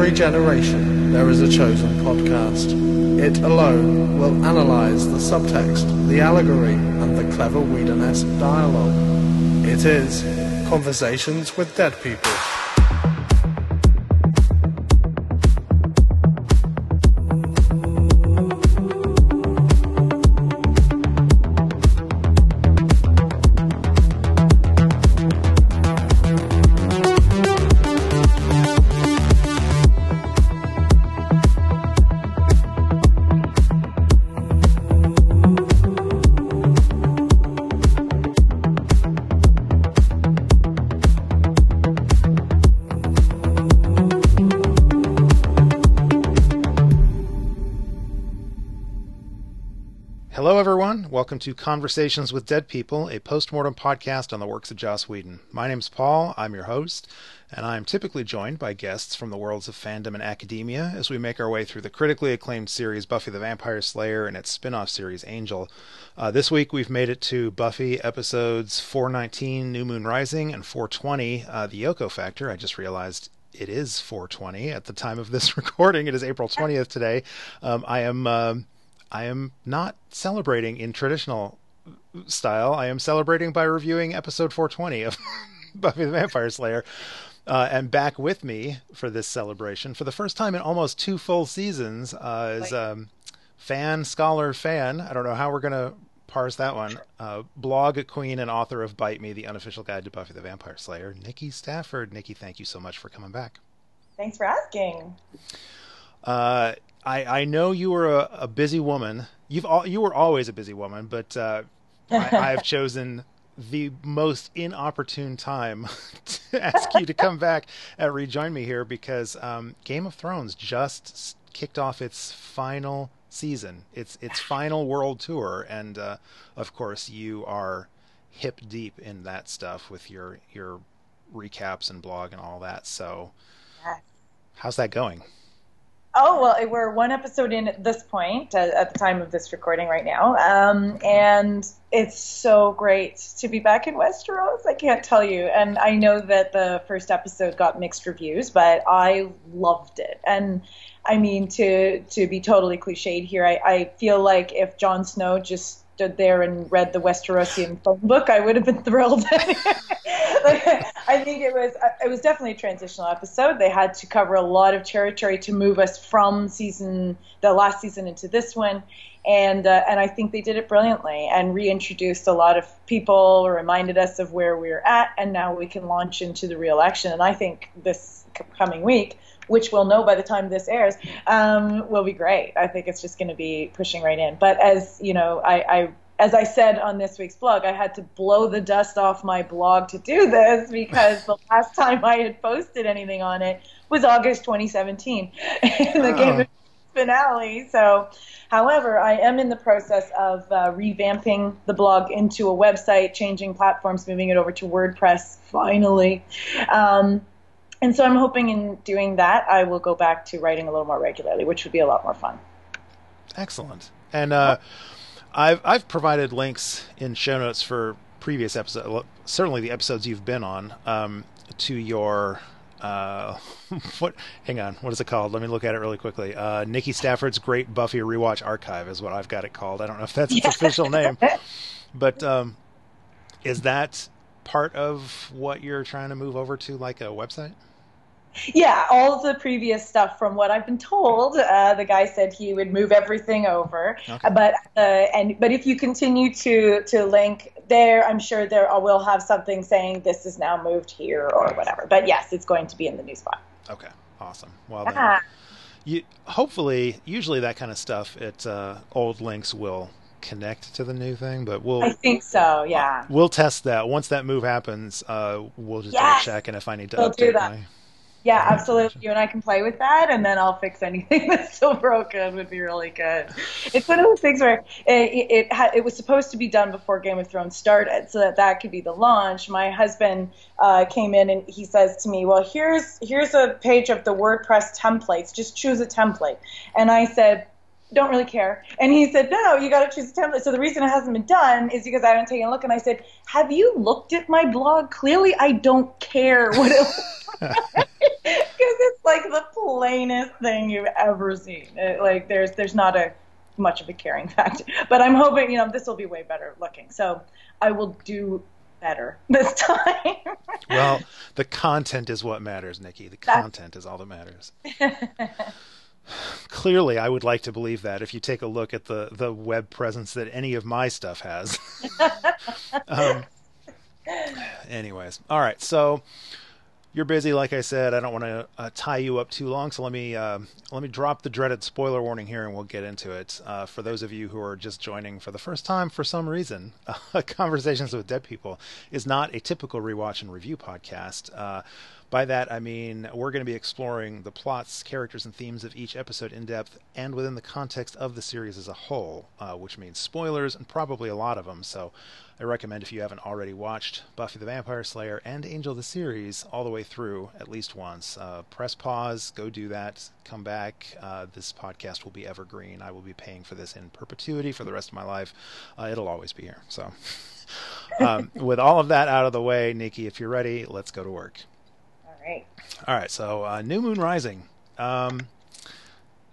every generation, there is a chosen podcast. It alone will analyze the subtext, the allegory, and the clever Whedon-esque dialogue. It is Conversations with Dead People. Welcome to Conversations with Dead People, a postmortem podcast on the works of Joss Whedon. My name's Paul, I'm your host, and I'm typically joined by guests from the worlds of fandom and academia as we make our way through the critically acclaimed series Buffy the Vampire Slayer and its spin off series Angel. Uh, this week we've made it to Buffy episodes 419, New Moon Rising, and 420, uh, The Yoko Factor. I just realized it is 420 at the time of this recording. It is April 20th today. Um, I am. Um, I am not celebrating in traditional style. I am celebrating by reviewing episode 420 of Buffy the Vampire Slayer. Uh, and back with me for this celebration for the first time in almost two full seasons uh, is um, fan, scholar, fan. I don't know how we're going to parse that one. Uh, blog queen and author of Bite Me, the unofficial guide to Buffy the Vampire Slayer, Nikki Stafford. Nikki, thank you so much for coming back. Thanks for asking. Uh, I, I know you were a, a busy woman. You've all, you were always a busy woman, but uh, I, I have chosen the most inopportune time to ask you to come back and rejoin me here because um, Game of Thrones just kicked off its final season, its its final world tour, and uh, of course you are hip deep in that stuff with your your recaps and blog and all that. So, how's that going? Oh well, we're one episode in at this point, uh, at the time of this recording right now, um, and it's so great to be back in Westeros. I can't tell you, and I know that the first episode got mixed reviews, but I loved it. And I mean, to to be totally cliched here, I, I feel like if Jon Snow just stood there and read the Westerosian phone book, I would have been thrilled. I think it was it was definitely a transitional episode. They had to cover a lot of territory to move us from season the last season into this one, and uh, and I think they did it brilliantly and reintroduced a lot of people, reminded us of where we we're at, and now we can launch into the real action. And I think this coming week which we'll know by the time this airs, um, will be great. I think it's just going to be pushing right in. But as you know, I, I as I said on this week's blog, I had to blow the dust off my blog to do this because the last time I had posted anything on it was August 2017, in the oh. Game of finale. So, however, I am in the process of uh, revamping the blog into a website, changing platforms, moving it over to WordPress finally. Um, and so I'm hoping in doing that, I will go back to writing a little more regularly, which would be a lot more fun. Excellent. And uh, I've I've provided links in show notes for previous episodes, certainly the episodes you've been on, um, to your uh, what? Hang on, what is it called? Let me look at it really quickly. Uh, Nikki Stafford's Great Buffy Rewatch Archive is what I've got it called. I don't know if that's its official name, but um, is that part of what you're trying to move over to, like a website? Yeah, all of the previous stuff from what I've been told, uh, the guy said he would move everything over. Okay. But uh, and but if you continue to to link there, I'm sure there will have something saying this is now moved here or whatever. But yes, it's going to be in the new spot. Okay, awesome. Well, then, ah. you hopefully usually that kind of stuff at uh, old links will connect to the new thing, but we'll. I think so. Yeah. We'll test that once that move happens. Uh, we'll just yes! check, and if I need to we'll update my yeah, absolutely. You and I can play with that, and then I'll fix anything that's still broken. Would be really good. It's one of those things where it it, had, it was supposed to be done before Game of Thrones started, so that that could be the launch. My husband uh, came in and he says to me, "Well, here's here's a page of the WordPress templates. Just choose a template." And I said, don't really care. And he said, no, no, you got to choose a template. So the reason it hasn't been done is because I haven't taken a look. And I said, have you looked at my blog? Clearly, I don't care what it looks like. Because it's like the plainest thing you've ever seen. It, like there's there's not a much of a caring factor. But I'm hoping you know this will be way better looking. So I will do better this time. well, the content is what matters, Nikki. The content is all that matters. Clearly, I would like to believe that if you take a look at the, the web presence that any of my stuff has. um, anyways, all right. So you're busy, like I said. I don't want to uh, tie you up too long, so let me uh, let me drop the dreaded spoiler warning here, and we'll get into it. Uh, for those of you who are just joining for the first time, for some reason, Conversations with Dead People is not a typical rewatch and review podcast. By that, I mean we're going to be exploring the plots, characters, and themes of each episode in depth and within the context of the series as a whole, uh, which means spoilers and probably a lot of them. So I recommend if you haven't already watched Buffy the Vampire Slayer and Angel the series all the way through at least once, uh, press pause, go do that, come back. Uh, this podcast will be evergreen. I will be paying for this in perpetuity for the rest of my life. Uh, it'll always be here. So, um, with all of that out of the way, Nikki, if you're ready, let's go to work. All right. So, uh, New Moon Rising. Um,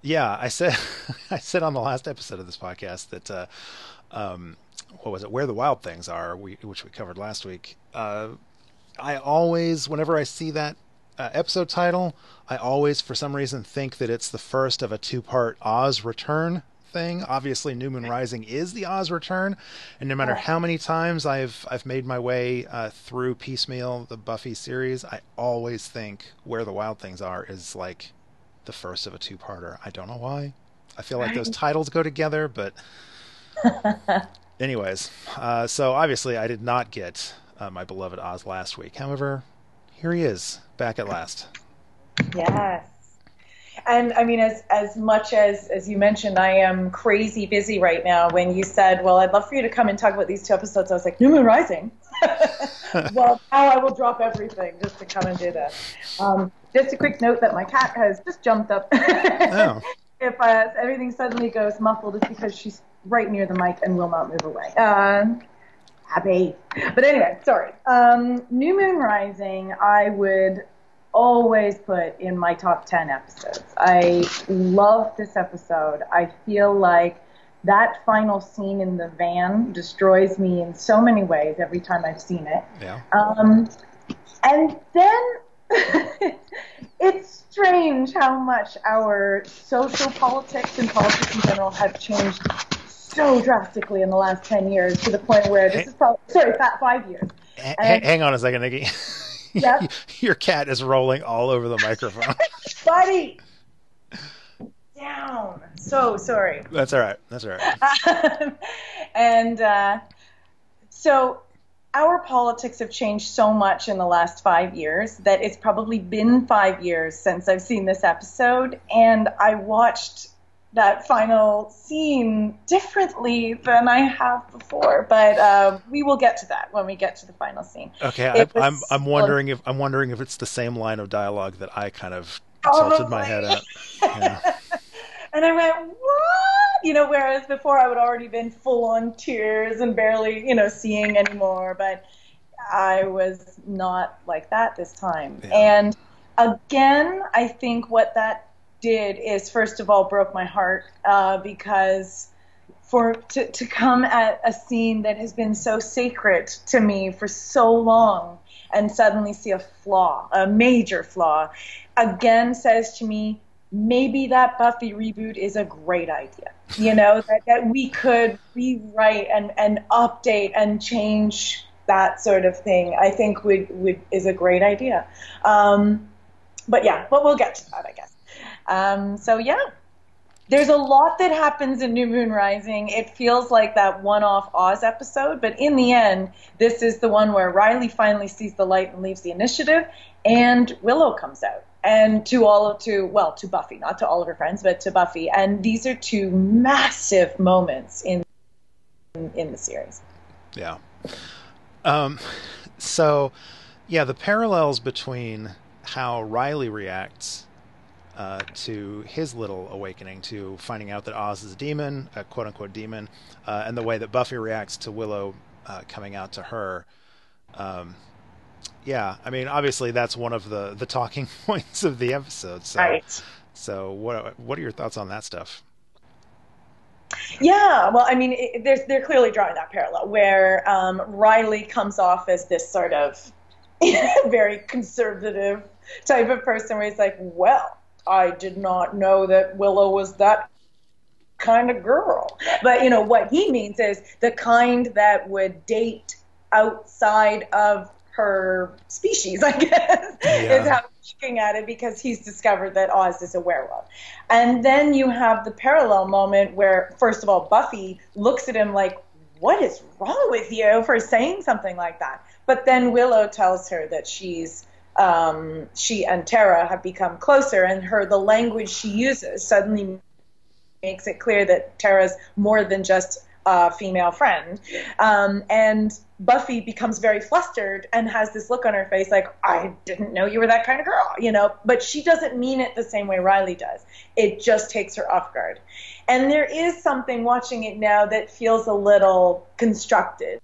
yeah, I said I said on the last episode of this podcast that uh, um, what was it? Where the Wild Things Are, we, which we covered last week. Uh, I always, whenever I see that uh, episode title, I always, for some reason, think that it's the first of a two-part Oz Return thing. Obviously, New Moon Rising is the Oz Return, and no matter how many times I've I've made my way uh, through piecemeal the Buffy series, I always think Where the Wild Things Are is like the first of a two-parter. I don't know why. I feel like those titles go together, but anyways, uh, so obviously I did not get uh, my beloved Oz last week. However, here he is, back at last. Yes. And I mean, as as much as as you mentioned, I am crazy busy right now. When you said, "Well, I'd love for you to come and talk about these two episodes," I was like, "New Moon Rising." well, now I will drop everything just to come and do this. Um, just a quick note that my cat has just jumped up. oh. If uh, everything suddenly goes muffled, it's because she's right near the mic and will not move away. Uh, happy. But anyway, sorry. Um, New Moon Rising, I would always put in my top 10 episodes. I love this episode. I feel like that final scene in the van destroys me in so many ways every time I've seen it. Yeah. Um, and then it's strange how much our social politics and politics in general have changed so drastically in the last 10 years to the point where this is probably, sorry, five years. Hang on a second, Nikki. Yep. Your cat is rolling all over the microphone. Buddy! Down. So sorry. That's all right. That's all right. and uh, so our politics have changed so much in the last five years that it's probably been five years since I've seen this episode. And I watched that final scene differently than I have before. But uh, we will get to that when we get to the final scene. Okay, I, I'm I'm wondering if I'm wondering if it's the same line of dialogue that I kind of tilted my head at. Yeah. and I went, what? You know, whereas before I would already been full on tears and barely, you know, seeing anymore. But I was not like that this time. Yeah. And again, I think what that did is first of all broke my heart uh, because for to, to come at a scene that has been so sacred to me for so long and suddenly see a flaw, a major flaw, again says to me, maybe that Buffy reboot is a great idea. You know, that, that we could rewrite and, and update and change that sort of thing, I think would, would is a great idea. Um, but yeah, but we'll get to that, I guess. Um, so yeah, there's a lot that happens in New Moon Rising. It feels like that one-off Oz episode, but in the end, this is the one where Riley finally sees the light and leaves the initiative, and Willow comes out. And to all of to well to Buffy, not to all of her friends, but to Buffy. And these are two massive moments in in, in the series. Yeah. Um, so, yeah, the parallels between how Riley reacts uh, to his little awakening to finding out that Oz is a demon, a quote unquote demon, uh, and the way that Buffy reacts to Willow uh, coming out to her. Um, yeah, I mean, obviously that's one of the the talking points of the episode. So, right. So, what what are your thoughts on that stuff? Yeah, well, I mean, it, they're they're clearly drawing that parallel where um, Riley comes off as this sort of very conservative type of person, where he's like, "Well, I did not know that Willow was that kind of girl," but you know what he means is the kind that would date outside of her species, I guess, yeah. is how he's looking at it because he's discovered that Oz is a werewolf. And then you have the parallel moment where, first of all, Buffy looks at him like, What is wrong with you for saying something like that? But then Willow tells her that she's um, she and Tara have become closer, and her the language she uses suddenly makes it clear that Tara's more than just a female friend. Um, and Buffy becomes very flustered and has this look on her face like, I didn't know you were that kind of girl, you know, but she doesn't mean it the same way Riley does. It just takes her off guard. And there is something watching it now that feels a little constructed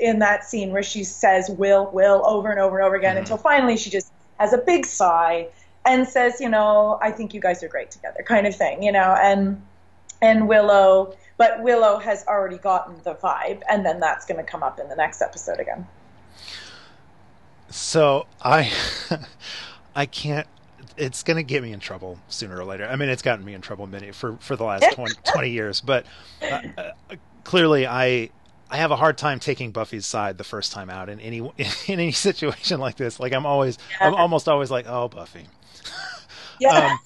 in that scene where she says will, will over and over and over again mm-hmm. until finally she just has a big sigh and says, you know, I think you guys are great together kind of thing, you know, and, and Willow but Willow has already gotten the vibe, and then that's going to come up in the next episode again. So I, I can't. It's going to get me in trouble sooner or later. I mean, it's gotten me in trouble many for for the last 20, 20 years, but uh, uh, clearly I I have a hard time taking Buffy's side the first time out in any in any situation like this. Like I'm always, yeah. I'm almost always like, oh Buffy. Yeah.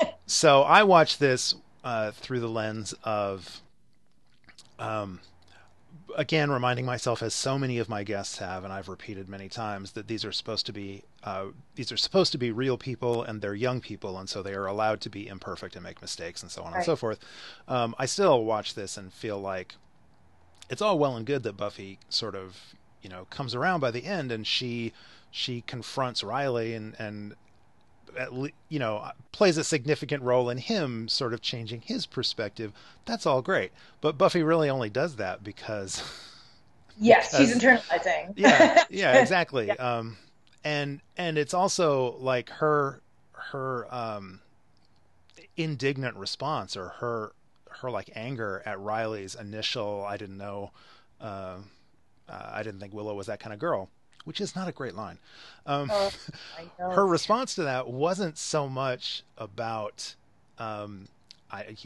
um, so I watch this uh, through the lens of um, again, reminding myself, as so many of my guests have, and I've repeated many times, that these are supposed to be uh, these are supposed to be real people, and they're young people, and so they are allowed to be imperfect and make mistakes, and so on right. and so forth. Um, I still watch this and feel like it's all well and good that Buffy sort of you know comes around by the end, and she she confronts Riley and and at le- you know plays a significant role in him sort of changing his perspective. That's all great. But buffy really only does that because yes because, she's internalizing. Yeah yeah exactly. Yeah. um and and it's also like her her um indignant response or her her like anger at riley's initial i didn't know uh, uh, i didn't think willow was that kind of girl which is not a great line. Um, uh, her response to that wasn't so much about um, I,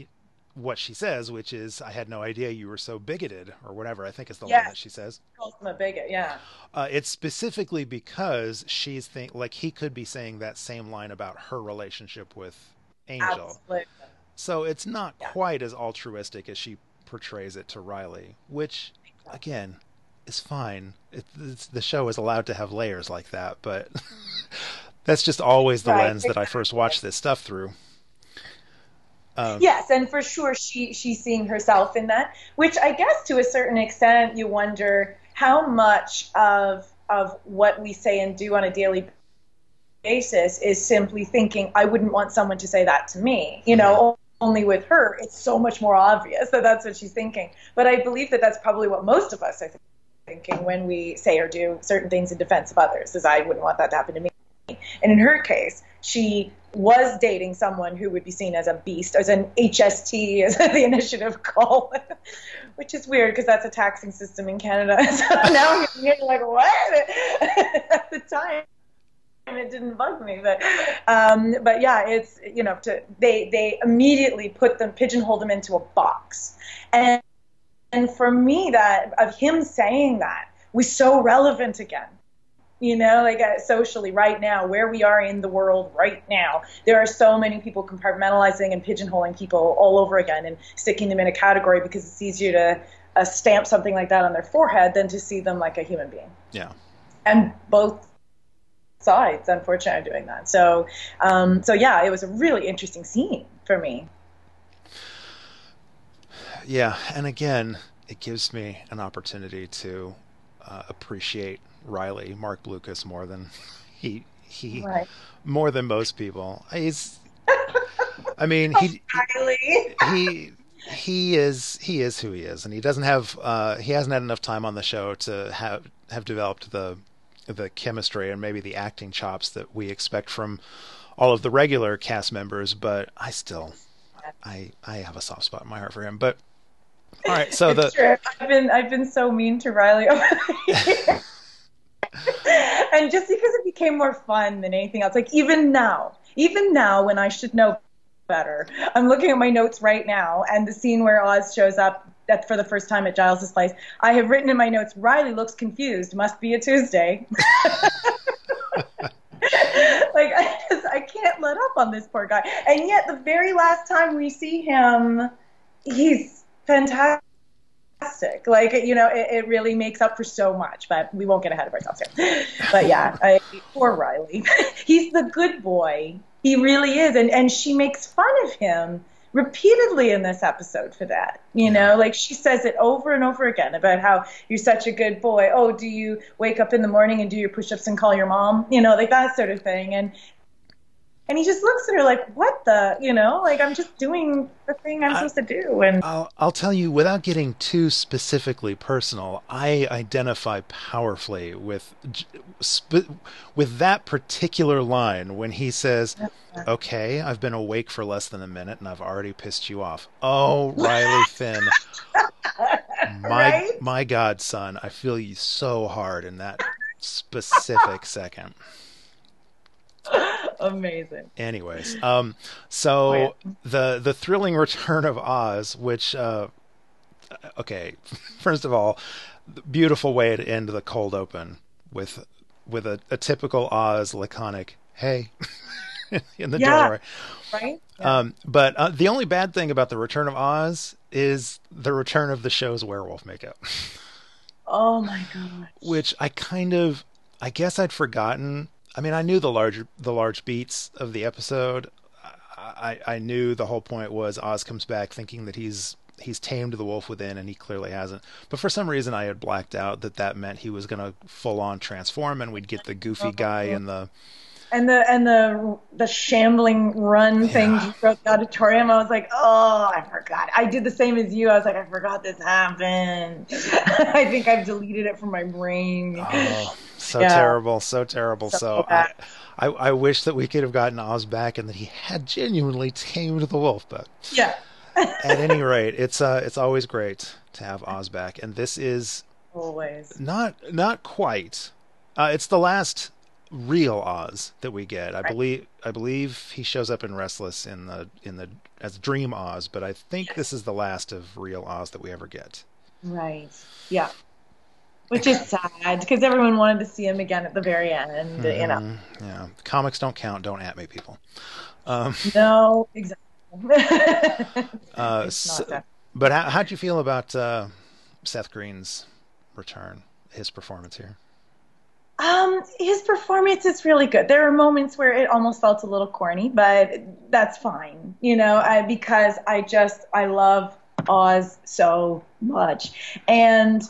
what she says, which is, "I had no idea you were so bigoted," or whatever. I think is the line that she says. Calls him a bigot, yeah. Uh, it's specifically because she's think like he could be saying that same line about her relationship with Angel. Absolutely. So it's not yeah. quite as altruistic as she portrays it to Riley, which again is fine. It, the show is allowed to have layers like that, but that's just always the right, lens exactly. that I first watched this stuff through. Um, yes, and for sure she she's seeing herself in that, which I guess to a certain extent you wonder how much of of what we say and do on a daily basis is simply thinking I wouldn't want someone to say that to me, you know. Only with her, it's so much more obvious that that's what she's thinking. But I believe that that's probably what most of us, are thinking when we say or do certain things in defense of others, as I wouldn't want that to happen to me. And in her case, she was dating someone who would be seen as a beast, as an HST, as the initiative call, which is weird because that's a taxing system in Canada. So now you're like, what? At the time, it didn't bug me, but um, but yeah, it's you know, to they they immediately put them pigeonhole them into a box, and and for me, that of him saying that was so relevant again. You know, like uh, socially right now, where we are in the world right now, there are so many people compartmentalizing and pigeonholing people all over again and sticking them in a category because it's easier to uh, stamp something like that on their forehead than to see them like a human being. Yeah. And both sides, unfortunately, are doing that. So, um, so yeah, it was a really interesting scene for me yeah, and again, it gives me an opportunity to uh, appreciate Riley, Marc Blucas, more than he he right. more than most people. He's, I mean, he he he is he is who he is, and he doesn't have uh, he hasn't had enough time on the show to have have developed the the chemistry and maybe the acting chops that we expect from all of the regular cast members. But I still, I I have a soft spot in my heart for him. But all right, so the. I've been I've been so mean to Riley over the years. and just because it became more fun than anything else, like even now, even now when I should know better, I'm looking at my notes right now, and the scene where Oz shows up that for the first time at Giles's place, I have written in my notes, Riley looks confused. Must be a Tuesday. like I just I can't let up on this poor guy. And yet the very last time we see him, he's fantastic. Like you know, it, it really makes up for so much. But we won't get ahead of ourselves here. But yeah, I, poor Riley. he's the good boy. He really is, and and she makes fun of him repeatedly in this episode for that. You know, like she says it over and over again about how you're such a good boy. Oh, do you wake up in the morning and do your push-ups and call your mom? You know, like that sort of thing. And and he just looks at her like, "What the? You know, like I'm just doing the thing I'm I, supposed to do." And I'll I'll tell you without getting too specifically personal, I identify powerfully with with that particular line when he says, "Okay, I've been awake for less than a minute and I've already pissed you off." Oh, Riley Finn. my right? my God, son, I feel you so hard in that specific second. Amazing. Anyways, um, so oh, yeah. the the thrilling return of Oz, which, uh, okay, first of all, beautiful way to end the cold open with with a, a typical Oz laconic "Hey" in the yeah. doorway. Right. Yeah. Um, but uh, the only bad thing about the return of Oz is the return of the show's werewolf makeup. oh my god! Which I kind of, I guess I'd forgotten I mean, I knew the large the large beats of the episode. I I knew the whole point was Oz comes back thinking that he's he's tamed the wolf within, and he clearly hasn't. But for some reason, I had blacked out that that meant he was going to full on transform, and we'd get the goofy uh-huh. guy in the and the and the the shambling run yeah. thing throughout the auditorium. I was like, oh, I forgot. I did the same as you. I was like, I forgot this happened. I think I've deleted it from my brain. Oh, so yeah. terrible, so terrible. So, so I, I, I wish that we could have gotten Oz back and that he had genuinely tamed the wolf. But yeah. at any rate, it's uh, it's always great to have Oz back, and this is always not not quite. Uh, it's the last real Oz that we get. I right. believe I believe he shows up in Restless in the in the as Dream Oz, but I think this is the last of real Oz that we ever get. Right. Yeah. Which is sad because everyone wanted to see him again at the very end. Mm-hmm. You know. Mm-hmm. Yeah. Comics don't count. Don't at me, people. Um, no, exactly. uh, so, but how how'd you feel about uh, Seth Green's return? His performance here. Um, his performance is really good. There are moments where it almost felt a little corny, but that's fine, you know, I, because I just I love Oz so much, and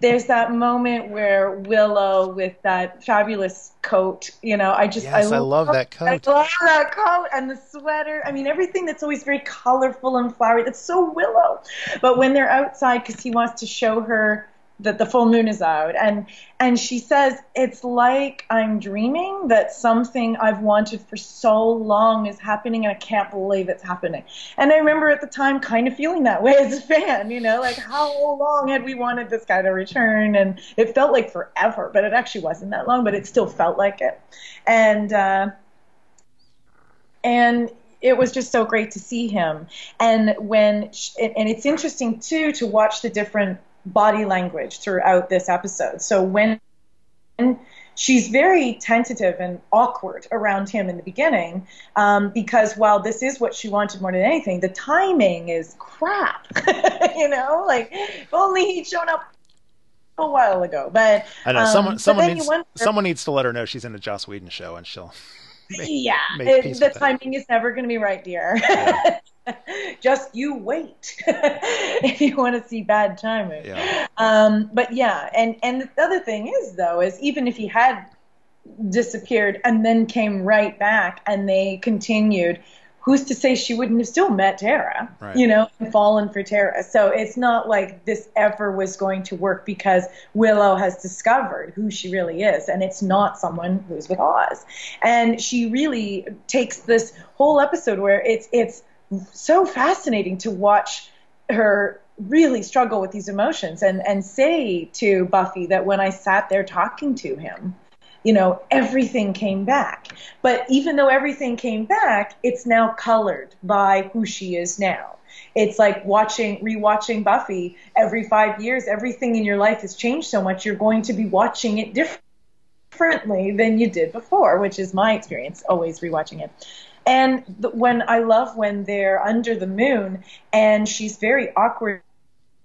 there's that moment where Willow with that fabulous coat, you know, I just yes, I, love, I love that coat. I love that coat and the sweater. I mean, everything that's always very colorful and flowery. That's so Willow. But when they're outside, because he wants to show her that the full moon is out. And and she says it's like i'm dreaming that something i've wanted for so long is happening and i can't believe it's happening. And i remember at the time kind of feeling that way as a fan you know like how long had we wanted this guy to return? And it felt like forever but it actually wasn't that long but it still felt like it. And uh and it was just so great to see him. And when and it's interesting too to watch the different body language throughout this episode. So when she's very tentative and awkward around him in the beginning um, because while this is what she wanted more than anything, the timing is crap. you know, like if only he'd shown up a while ago. But I know someone um, someone needs wonder, someone needs to let her know she's in a Joss Whedon show and she'll. Make, yeah, make it, the timing is never going to be right, dear. Yeah. just you wait if you want to see bad timing. Yeah. Um, but yeah, and and the other thing is though is even if he had disappeared and then came right back and they continued, who's to say she wouldn't have still met Tara, Right. you know, and fallen for Tara? So it's not like this ever was going to work because Willow has discovered who she really is, and it's not someone who's with Oz. And she really takes this whole episode where it's it's so fascinating to watch her really struggle with these emotions and and say to Buffy that when I sat there talking to him you know, everything came back. But even though everything came back, it's now colored by who she is now. It's like watching, rewatching Buffy every five years. Everything in your life has changed so much. You're going to be watching it differently than you did before, which is my experience, always rewatching it. And when I love when they're under the moon and she's very awkward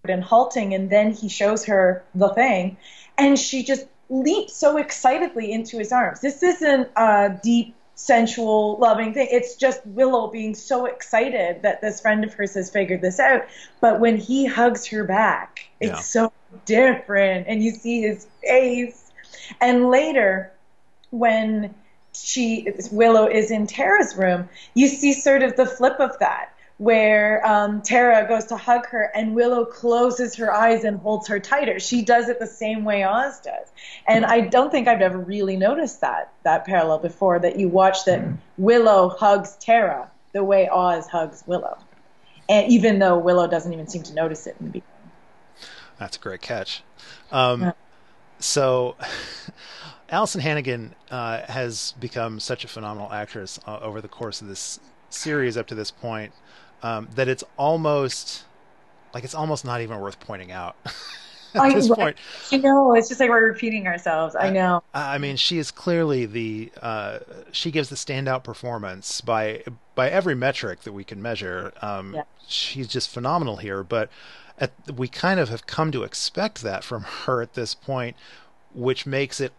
and halting, and then he shows her the thing, and she just leaps so excitedly into his arms. This isn't a deep, sensual, loving thing. It's just Willow being so excited that this friend of hers has figured this out. But when he hugs her back, it's Yeah. so different, and you see his face. And later, when she Willow is in Tara's room, you see sort of the flip of that, where um, Tara goes to hug her and Willow closes her eyes and holds her tighter. She does it the same way Oz does, and I don't think I've ever really noticed that that parallel before. That you watch that Willow hugs Tara the way Oz hugs Willow, and even though Willow doesn't even seem to notice it in the beginning. That's a great catch. Um, Yeah. So, Alyson Hannigan uh, has become such a phenomenal actress uh, over the course of this series up to this point um, that it's almost like it's almost not even worth pointing out at I- this right. point. You know, it's just like we're repeating ourselves. I know. I mean, she is clearly the uh, she gives the standout performance by by every metric that we can measure. Um, Yeah. She's just phenomenal here, but at, we kind of have come to expect that from her at this point, which makes it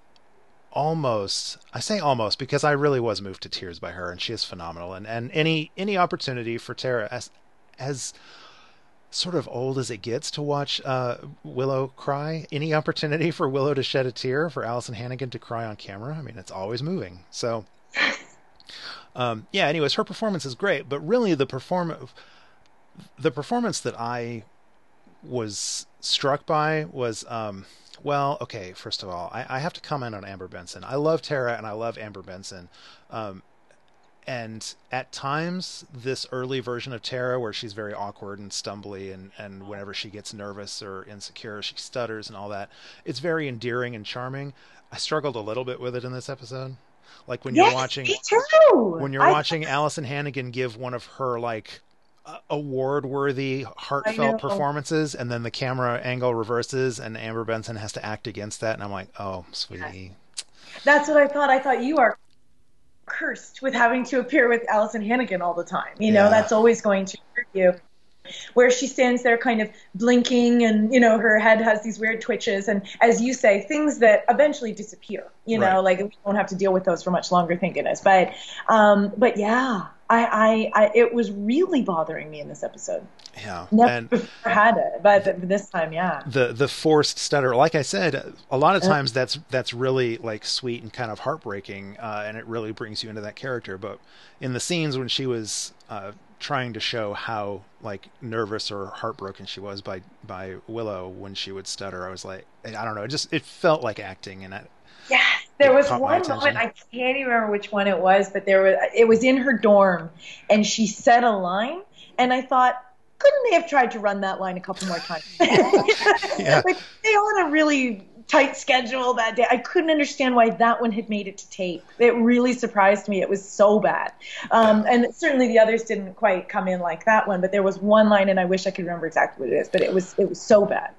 almost I say almost because I really was moved to tears by her, and she is phenomenal. And and any any opportunity for Tara as as sort of old as it gets to watch uh, Willow cry. Any opportunity for Willow to shed a tear, for Alyson Hannigan to cry on camera, I mean, it's always moving. So, um, yeah. Anyways, her performance is great, but really the perform the performance that I was struck by was um, well, okay. First of all, I, I have to comment on Amber Benson. I love Tara and I love Amber Benson. Um, and at times this early version of Tara where she's very awkward and stumbly and, and whenever she gets nervous or insecure she stutters and all that it's very endearing and charming I struggled a little bit with it in this episode like when yes, you're watching me too. when you're I- watching Alyson Hannigan give one of her like award worthy heartfelt performances and then the camera angle reverses and Amber Benson has to act against that and I'm like oh sweetie That's what I thought. I thought you are cursed with having to appear with Alyson Hannigan all the time. You know, Yeah. that's always going to hurt you. Where she stands there kind of blinking and, you know, her head has these weird twitches and, as you say, things that eventually disappear. You know, Right. like we won't have to deal with those for much longer, thank goodness. But, um, but yeah, I, I, I, it was really bothering me in this episode. yeah Never and before had it, but th- this time, yeah. the the forced stutter like i said a lot of times that's that's really like sweet and kind of heartbreaking uh, and it really brings you into that character but in the scenes when she was uh, trying to show how like nervous or heartbroken she was by by willow when she would stutter i was like i don't know it just it felt like acting and I, Yes, there was one moment. I can't even remember which one it was, but there was it was in her dorm, and she said a line, and I thought, couldn't they have tried to run that line a couple more times? Yeah. like they on a really tight schedule that day. I couldn't understand why that one had made it to tape. It really surprised me. It was so bad, um, and certainly the others didn't quite come in like that one. But there was one line, and I wish I could remember exactly what it is, but it was it was so bad.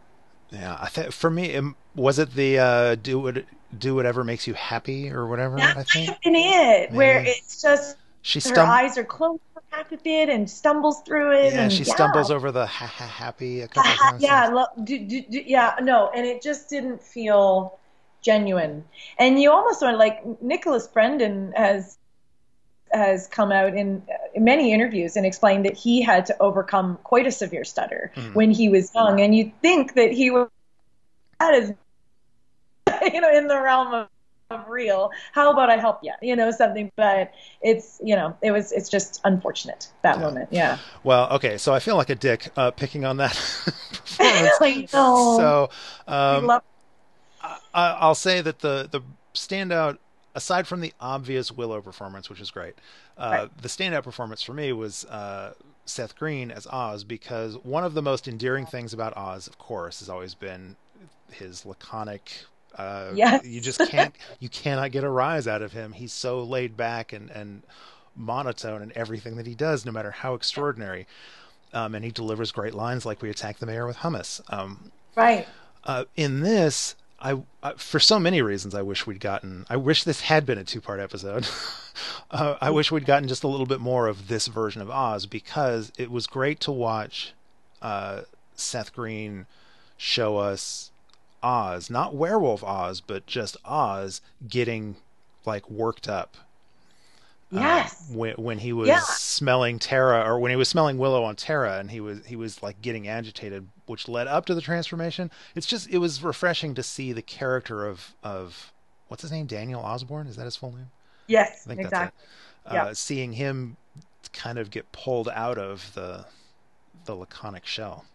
Yeah i think for me um, was it the uh do what do whatever makes you happy or whatever That i might think have been it, where it's just she her eyes are closed for half of it and stumbles through it. yeah and, she stumbles over the ha ha happy a couple of times yeah, lo- do, do, do, yeah, no, and it just didn't feel genuine. And you almost want like Nicholas Brendon has has come out in, uh, in many interviews and explained that he had to overcome quite a severe stutter Mhm. when he was young, and you'd think that he was that is you know in the realm of real. How about I help you? You know, something. But it's you know, it was it's just unfortunate that yeah. moment. Yeah. Well, okay, so I feel like a dick uh, picking on that performance. I know. So um, love- I, will say that the the standout. Aside from the obvious Willow performance, which is great, uh, right. the standout performance for me was uh, Seth Green as Oz because one of the most endearing things about Oz, of course, has always been his laconic uh, yes. you just can't you cannot get a rise out of him. He's so laid back and and monotone in everything that he does, no matter how extraordinary. Um, and he delivers great lines like "We attack the mayor with hummus." Um, right. Uh, in this, I, I, for so many reasons, I wish we'd gotten. I wish this had been a two-part episode. uh, I wish we'd gotten just a little bit more of this version of Oz because it was great to watch uh, Seth Green show us Oz, not werewolf Oz, but just Oz getting like worked up. Uh, yes. Uh, when when he was yeah. smelling Tara, or when he was smelling Willow on Tara, and he was he was like getting agitated, which led up to the transformation. It's just it was refreshing to see the character of of what's his name, Daniel Osborne. Is that his full name? Yes, exactly. Uh, yeah. Seeing him kind of get pulled out of the the laconic shell.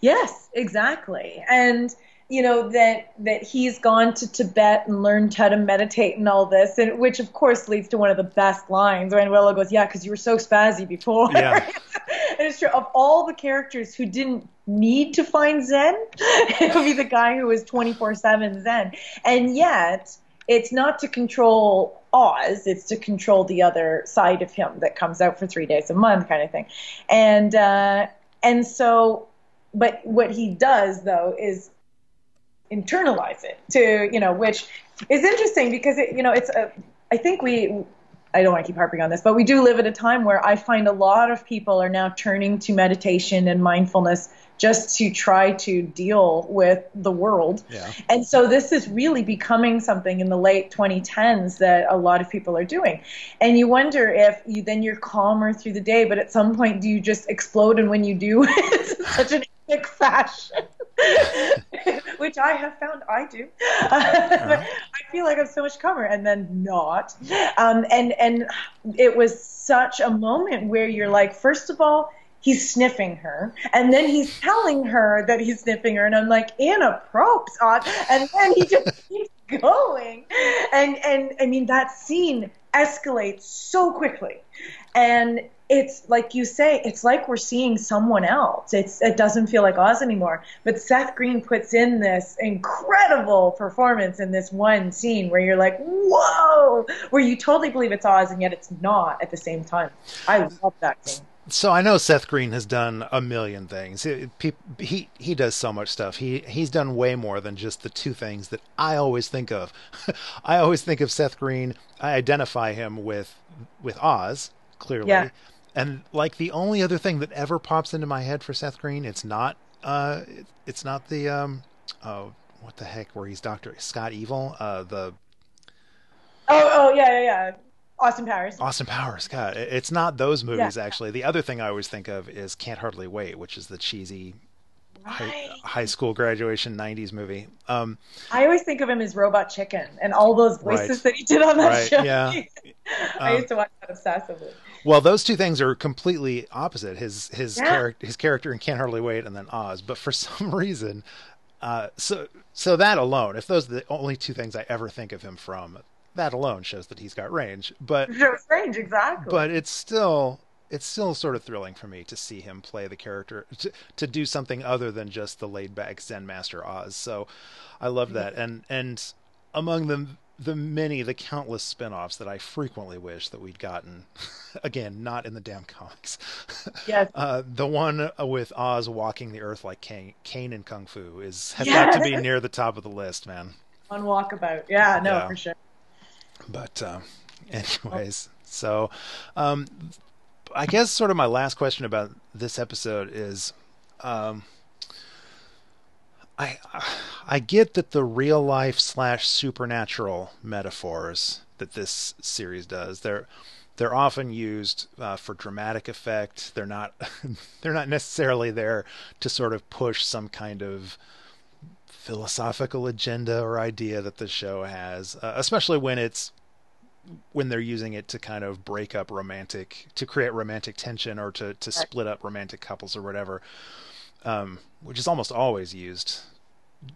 Yes, exactly, and you know that that he's gone to Tibet and learned how to meditate and all this, and which of course leads to one of the best lines Willow goes, "Yeah, because you were so spazzy before." Yeah. and it's true of all the characters who didn't need to find Zen, it would be the guy who was twenty four seven Zen, and yet it's not to control Oz, it's to control the other side of him that comes out for three days a month, kind of thing, and uh, and so. But what he does though is internalize it to you know which is interesting because it you know it's a I think we I don't want to keep harping on this, but we do live at a time where I find a lot of people are now turning to meditation and mindfulness just to try to deal with the world. Yeah. And so this is really becoming something in the late 2010s that a lot of people are doing. And you wonder if you then you're calmer through the day, but at some point do you just explode and when you do it's such an epic fashion. which I have found I do. Uh-huh. I feel like I'm so much calmer, and then not. Um, and and it was such a moment where you're like, first of all, he's sniffing her, and then he's telling her that he's sniffing her, and I'm like, Anna, props on, and then he just keeps going, and and I mean that scene escalates so quickly, and it's like you say, it's like we're seeing someone else. It's it doesn't feel like Oz anymore. But Seth Green puts in this incredible performance in this one scene where you're like, whoa, where you totally believe it's Oz and yet it's not at the same time. I love that scene. So I know Seth Green has done a million things. He, he he does so much stuff. He he's done way more than just the two things that I always think of. I always think of Seth Green. I identify him with with Oz clearly. Yeah and like the only other thing that ever pops into my head for Seth Green, it's not uh, it's not the um, oh what the heck where he's Doctor Scott Evil, uh, the oh oh yeah yeah yeah. Austin Powers. Austin Powers. God, it's not those movies yeah. actually. The other thing I always think of is Can't Hardly Wait, which is the cheesy right. high, high, school graduation '90s movie. Um, I always think of him as Robot Chicken and all those voices right. that he did on that right. show. Yeah. I um, used to watch that obsessively. Well, those two things are completely opposite. His his yeah. character his character in Can't Hardly Wait and then Oz. But for some reason, uh, so so that alone, if those are the only two things I ever think of him from, that alone shows that he's got range. But shows range exactly. But it's still it's still sort of thrilling for me to see him play the character to, to do something other than just the laid back Zen master Oz. So I love that. And and among them the many, the countless spin-offs that I frequently wish that we'd gotten. Again, not in the damn comics. Yes. Uh, the one with Oz walking the earth like Caine, Caine in Kung Fu is has yes. got to be near the top of the list, man. On Walkabout, yeah, no, yeah. for sure. But uh, anyways, so um, I guess sort of my last question about this episode is. Um, I I get that the real life slash supernatural metaphors that this series does they're they're often used uh, for dramatic effect. They're not they're not necessarily there to sort of push some kind of philosophical agenda or idea that the show has, uh, especially when it's when they're using it to kind of break up romantic to create romantic tension or to to split up romantic couples or whatever um, which is almost always used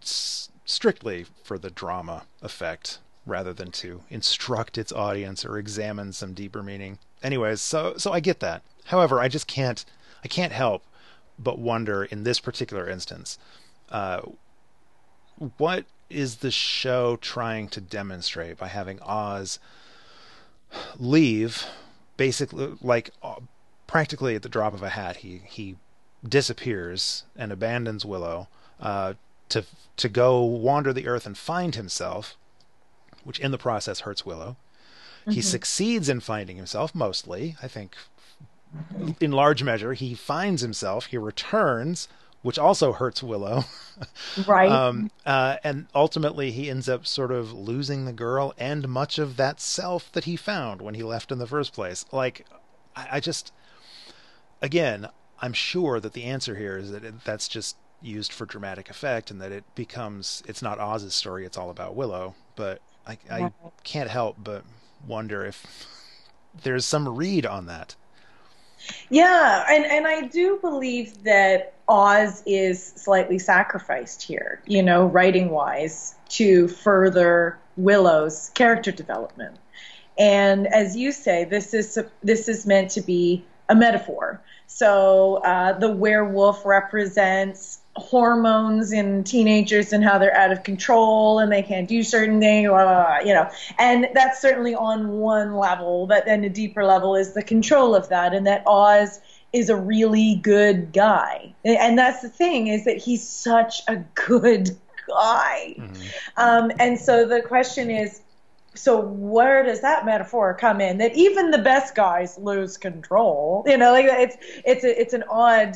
s- strictly for the drama effect rather than to instruct its audience or examine some deeper meaning. Anyways so so I get that. However I just can't I can't help but wonder in this particular instance uh, what is the show trying to demonstrate by having Oz leave basically like uh, practically at the drop of a hat he he disappears and abandons Willow uh, to to go wander the earth and find himself which in the process hurts Willow mm-hmm. he succeeds in finding himself mostly I think in large measure he finds himself he returns which also hurts Willow. right. Um, uh, and ultimately, he ends up sort of losing the girl and much of that self that he found when he left in the first place. Like, I, I just, again, I'm sure that the answer here is that it, that's just used for dramatic effect and that it becomes, it's not Oz's story, it's all about Willow. But I, I can't help but wonder if there's some read on that. Yeah, and, and I do believe that Oz is slightly sacrificed here, you know, writing wise, to further Willow's character development. And as you say, this is this is meant to be a metaphor. So uh, the werewolf represents hormones in teenagers and how they're out of control and they can't do certain things, blah, blah, blah, you know. And that's certainly on one level, but then a deeper level is the control of that, and that Oz is a really good guy. And that's the thing is that he's such a good guy. Mm-hmm. Um, and so the question is, so where does that metaphor come in? That even the best guys lose control. You know, like it's it's a, it's an odd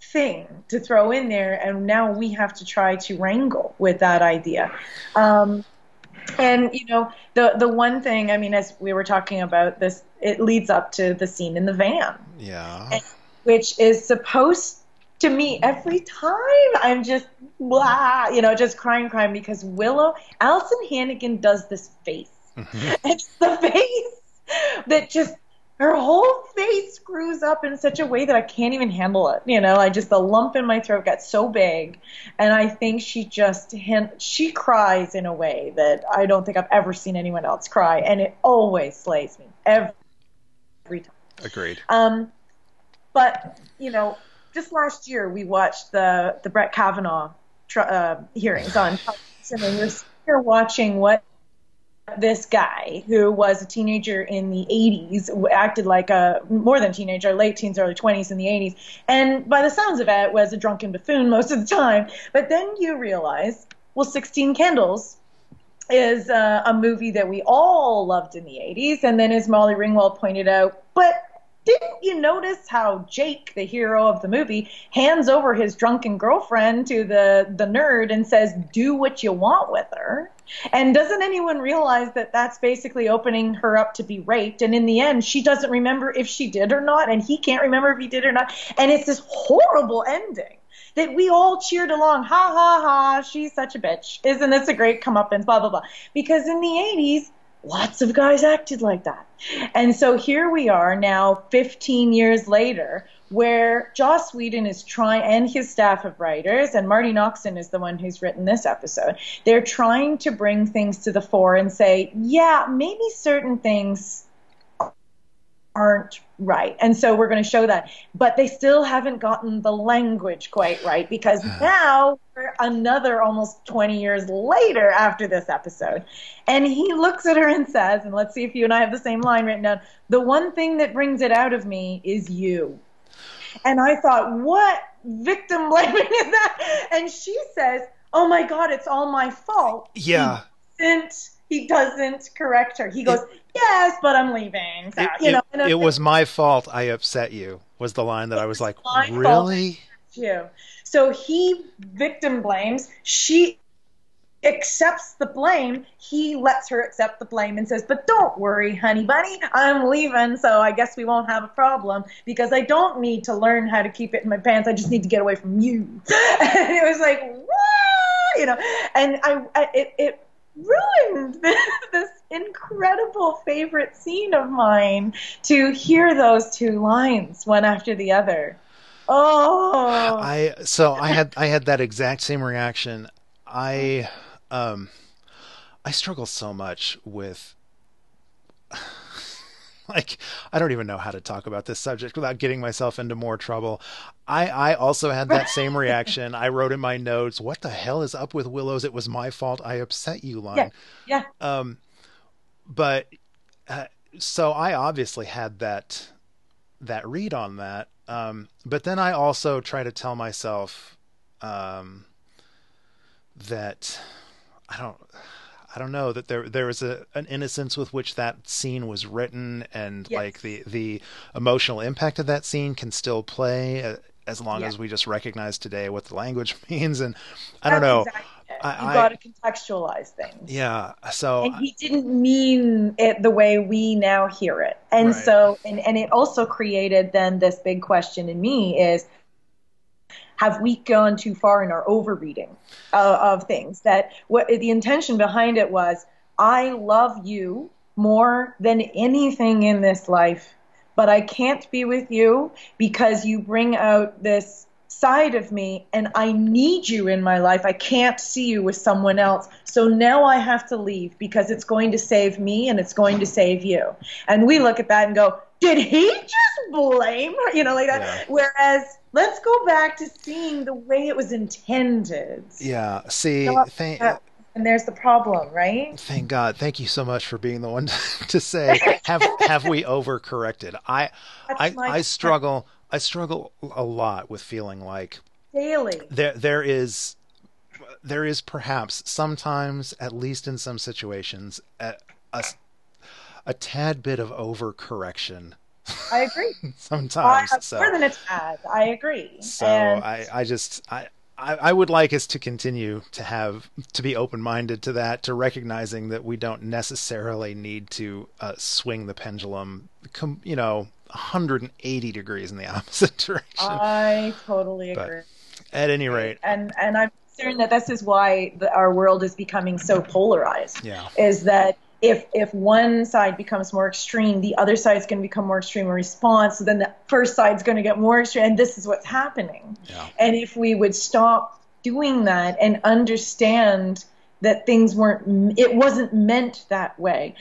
thing to throw in there, and now we have to try to wrangle with that idea. Um, and you know, the the one thing, I mean, as we were talking about this, it leads up to the scene in the van. Yeah. And, which is supposed to me every time I'm just blah, you know, just crying, crying because Willow, Alyson Hannigan does this face. Mm-hmm. It's the face that just her whole face screws up in such a way that I can't even handle it. You know, I just the lump in my throat got so big, and I think she just she cries in a way that I don't think I've ever seen anyone else cry, and it always slays me every, every time. Agreed. Um, but you know, just last year we watched the the Brett Kavanaugh uh, hearings on and you're here watching what this guy who was a teenager in the 80s acted like a more than teenager late teens early 20s in the 80s and by the sounds of it was a drunken buffoon most of the time. But then you realize well 16 candles is uh, a movie that we all loved in the 80s and then as molly ringwald pointed out but didn't you notice how Jake, the hero of the movie, hands over his drunken girlfriend to the the nerd and says, "Do what you want with her"? And doesn't anyone realize that that's basically opening her up to be raped? And in the end, she doesn't remember if she did or not, and he can't remember if he did or not. And it's this horrible ending that we all cheered along. Ha ha ha! She's such a bitch. Isn't this a great comeuppance? Blah blah blah. Because in the '80s lots of guys acted like that. And so here we are now 15 years later where Joss Whedon is trying and his staff of writers and Marti Noxon is the one who's written this episode. They're trying to bring things to the fore and say, yeah, maybe certain things aren't right. And so we're going to show that. But they still haven't gotten the language quite right because now we're another almost 20 years later after this episode. And he looks at her and says, and let's see if you and I have the same line written down the one thing that brings it out of me is you. And I thought, what victim blaming is that? And she says, oh my God, it's all my fault. Yeah. He didn't, he doesn't correct her. He goes, it, yes, but I'm leaving. So, it, you know, it, it was my fault I upset you, was the line that I was like, really? You. So he victim blames. She accepts the blame. He lets her accept the blame and says, But don't worry, honey bunny, I'm leaving, so I guess we won't have a problem because I don't need to learn how to keep it in my pants. I just need to get away from you. and it was like, What? you know, and I, I it, it ruined this, this incredible favorite scene of mine to hear those two lines one after the other. Oh, I so I had I had that exact same reaction. I um I struggle so much with like I don't even know how to talk about this subject without getting myself into more trouble. I I also had that same reaction. I wrote in my notes, "What the hell is up with Willows? It was my fault. I upset you." Line. Yeah. yeah. Um, but uh, so I obviously had that that read on that. Um, but then I also try to tell myself um, that I don't I don't know that there there was a an innocence with which that scene was written, and yes. like the the emotional impact of that scene can still play uh, as long yeah. as we just recognize today what the language means. And I don't know. Exactly I, you got to contextualize things. Yeah. So and he didn't mean it the way we now hear it, and right. so and and it also created then this big question in me is have we gone too far in our overreading uh, of things? That what the intention behind it was, I love you more than anything in this life, but I can't be with you because you bring out this side of me and I need you in my life. I can't see you with someone else. So now I have to leave because it's going to save me and it's going to save you. And we look at that and go, did he just blame her? You know, like that. Yeah. Whereas let's go back to seeing the way it was intended. Yeah. See, thank. And there's the problem, right? Thank God. Thank you so much for being the one to, say, have have we overcorrected? I I, I struggle. I struggle a lot with feeling like daily there there is there is perhaps sometimes, at least in some situations, a, a, a tad bit of overcorrection. I agree. sometimes uh, so. more than a tad. I agree. So and... I, I just I, I, I would like us to continue to have to be open minded to that, to recognizing that we don't necessarily need to uh, swing the pendulum, com, you know, 180 degrees in the opposite direction. I totally agree. But at any rate, and and I'm concerned that this is why the, our world is becoming so polarized. Yeah, is that if if one side becomes more extreme, the other side is going to become more extreme in response. So then the first side's going to get more extreme, and this is what's happening. Yeah. And if we would stop doing that and understand that things weren't, it wasn't meant that way,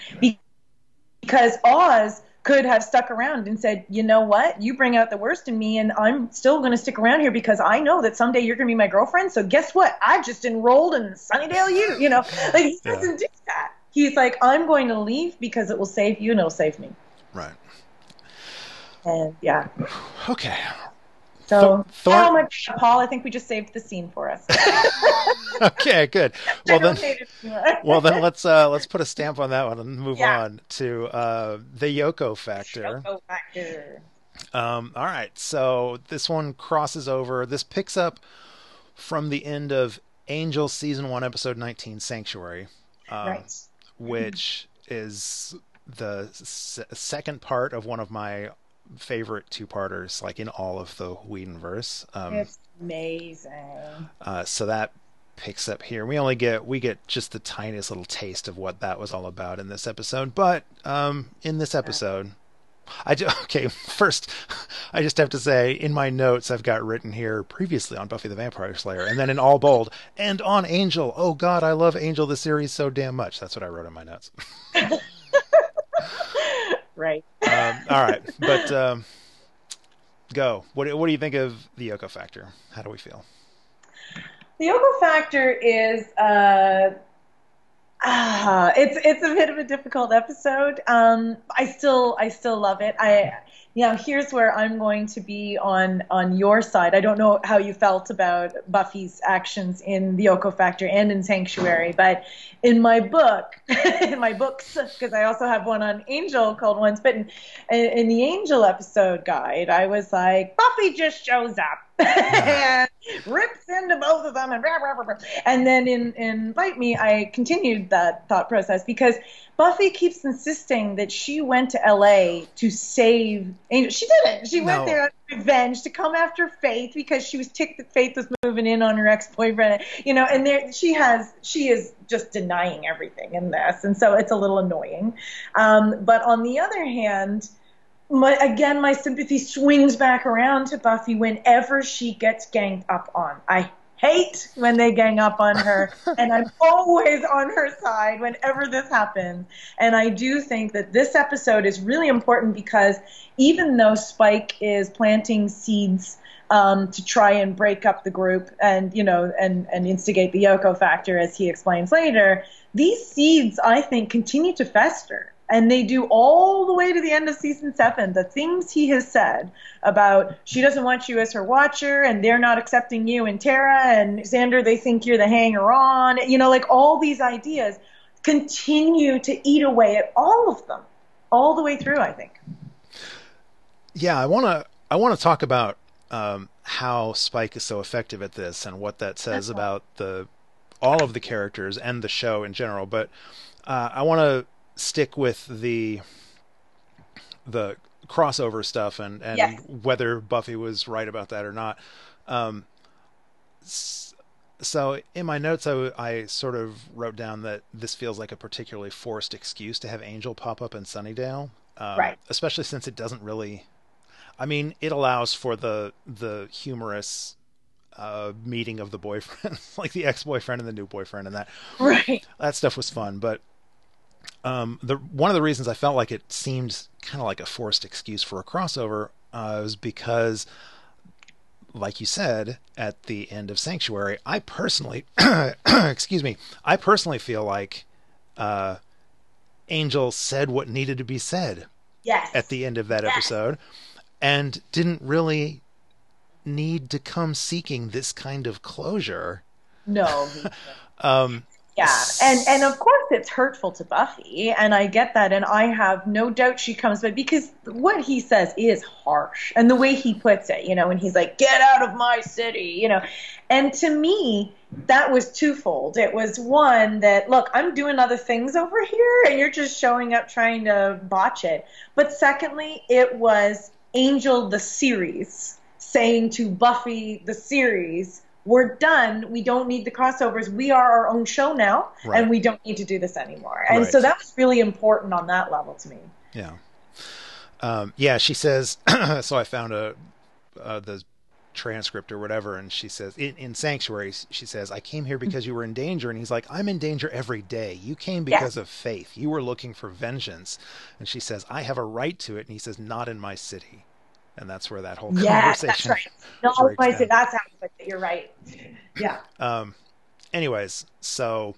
because Oz could have stuck around and said, you know what, you bring out the worst in me, and I'm still going to stick around here because I know that someday you're going to be my girlfriend. So guess what? I just enrolled in Sunnydale U. You know, like he doesn't do that. He's like, I'm going to leave because it will save you and it'll save me. Right. And yeah. Okay. So, Thor- oh my God, Paul, I think we just saved the scene for us. okay, good. Well then, well then, let's uh, let's put a stamp on that one and move yeah. on to uh, the Yoko factor. Yoko factor. Um, all right, so this one crosses over. This picks up from the end of Angel season one, episode nineteen, Sanctuary. Um, right which is the s- second part of one of my favorite two parters, like in all of the Whedonverse. Um, it's amazing. Uh, so that picks up here. We only get we get just the tiniest little taste of what that was all about in this episode, but um, in this episode, I do, okay. First, I just have to say in my notes I've got written here previously on Buffy the Vampire Slayer, and then in all bold and on Angel. Oh God, I love Angel the series so damn much. That's what I wrote in my notes. right. Um, all right, but um, go. What What do you think of the Yoko Factor? How do we feel? The Yoko Factor is. Uh Ah, it's it's a bit of a difficult episode. Um, I still I still love it. I you know here's where I'm going to be on on your side. I don't know how you felt about Buffy's actions in the Yoko Factor and in Sanctuary, but in my book, in my books, because I also have one on Angel called Once Bitten. In, in the Angel episode guide, I was like Buffy just shows up and rips into both of them and rah, rah, rah, and then in in Bite Me, I continued that thought process because Buffy keeps insisting that she went to L.A. to save Angel. She didn't. She went there on revenge to come after Faith because she was ticked that Faith was moving in on her ex boyfriend. You know, and there she has she is just denying everything in this, and so it's a little annoying. Um, but on the other hand my, again, my sympathy swings back around to Buffy whenever she gets ganged up on. I hate when they gang up on her, and I'm always on her side whenever this happens. And I do think that this episode is really important because even though Spike is planting seeds um, to try and break up the group and you know and and instigate the Yoko factor, as he explains later, these seeds I think continue to fester and they do all the way to the end of season seven. The things he has said about she doesn't want you as her watcher, and they're not accepting you and Tara and Xander. They think you're the hanger on. You know, like all these ideas continue to eat away at all of them, all the way through. I think. Yeah, I want to I want to talk about um, how Spike is so effective at this and what that says about the all of the characters and the show in general. But uh, I want to stick with the the crossover stuff and and Yes. whether Buffy was right about that or not. Um, so in my notes, I, I sort of wrote down that this feels like a particularly forced excuse to have Angel pop up in Sunnydale, um, Right. Especially since it doesn't really. I mean, it allows for the the humorous uh, meeting of the boyfriend, like the ex boyfriend and the new boyfriend, and that Right. that stuff was fun. But um, the one of the reasons I felt like it seemed kind of like a forced excuse for a crossover uh, was because, like you said at the end of Sanctuary, I personally, excuse me, I personally feel like uh, Angel said what needed to be said Yes. at the end of that Yes. episode, and didn't really need to come seeking this kind of closure. no. Um, Yeah, and and of course it's hurtful to Buffy, and I get that, and I have no doubt she comes back because what he says is harsh, and the way he puts it, you know, and he's like, "Get out of my city," you know, and to me that was twofold. It was one that look, I'm doing other things over here, and you're just showing up trying to botch it, but secondly, it was Angel the series saying to Buffy the series we're done. We don't need the crossovers. We are our own show now, Right. and we don't need to do this anymore. And Right. so that was really important on that level to me. Yeah. Um, yeah, she says. so I found a uh, the transcript or whatever, and she says in, in Sanctuary, she says, "I came here because you were in danger," and he's like, "I'm in danger every day. You came because of faith. You were looking for vengeance," and she says, "I have a right to it," and he says, "Not in my city." And that's where that whole conversation. Yes, that's right. No, breaks I down. say that's how I put it. You're right. Yeah. Um, anyways, so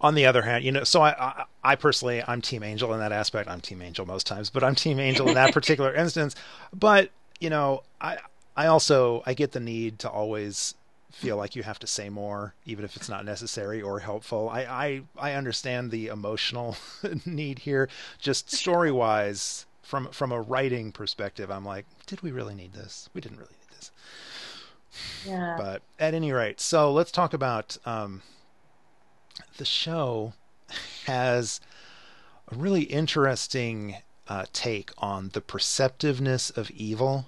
on the other hand, you know, so I, I, I personally, I'm Team Angel in that aspect. I'm Team Angel most times, but I'm Team Angel in that particular instance. But you know, I, I also, I get the need to always feel like you have to say more, even if it's not necessary or helpful. I, I, I understand the emotional need here, just story wise. From from a writing perspective, I'm like, did we really need this? We didn't really need this. Yeah. But at any rate, so let's talk about um, the show has a really interesting uh, take on the perceptiveness of evil.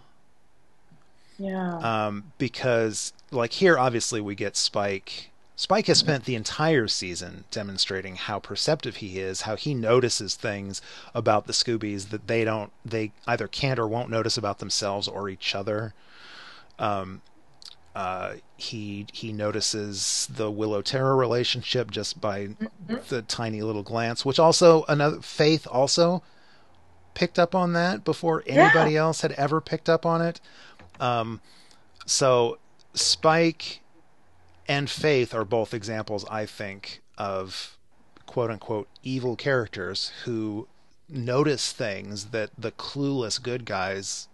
yeah. Um, because, like, here, obviously, we get Spike. Spike has spent the entire season demonstrating how perceptive he is, how he notices things about the Scoobies that they don't, they either can't or won't notice about themselves or each other. Um, uh, he he notices the Willow Tara relationship just by the tiny little glance, which also another Faith also picked up on that before anybody else had ever picked up on it. Um, so Spike and Faith are both examples, I think, of quote unquote evil characters who notice things that the clueless good guys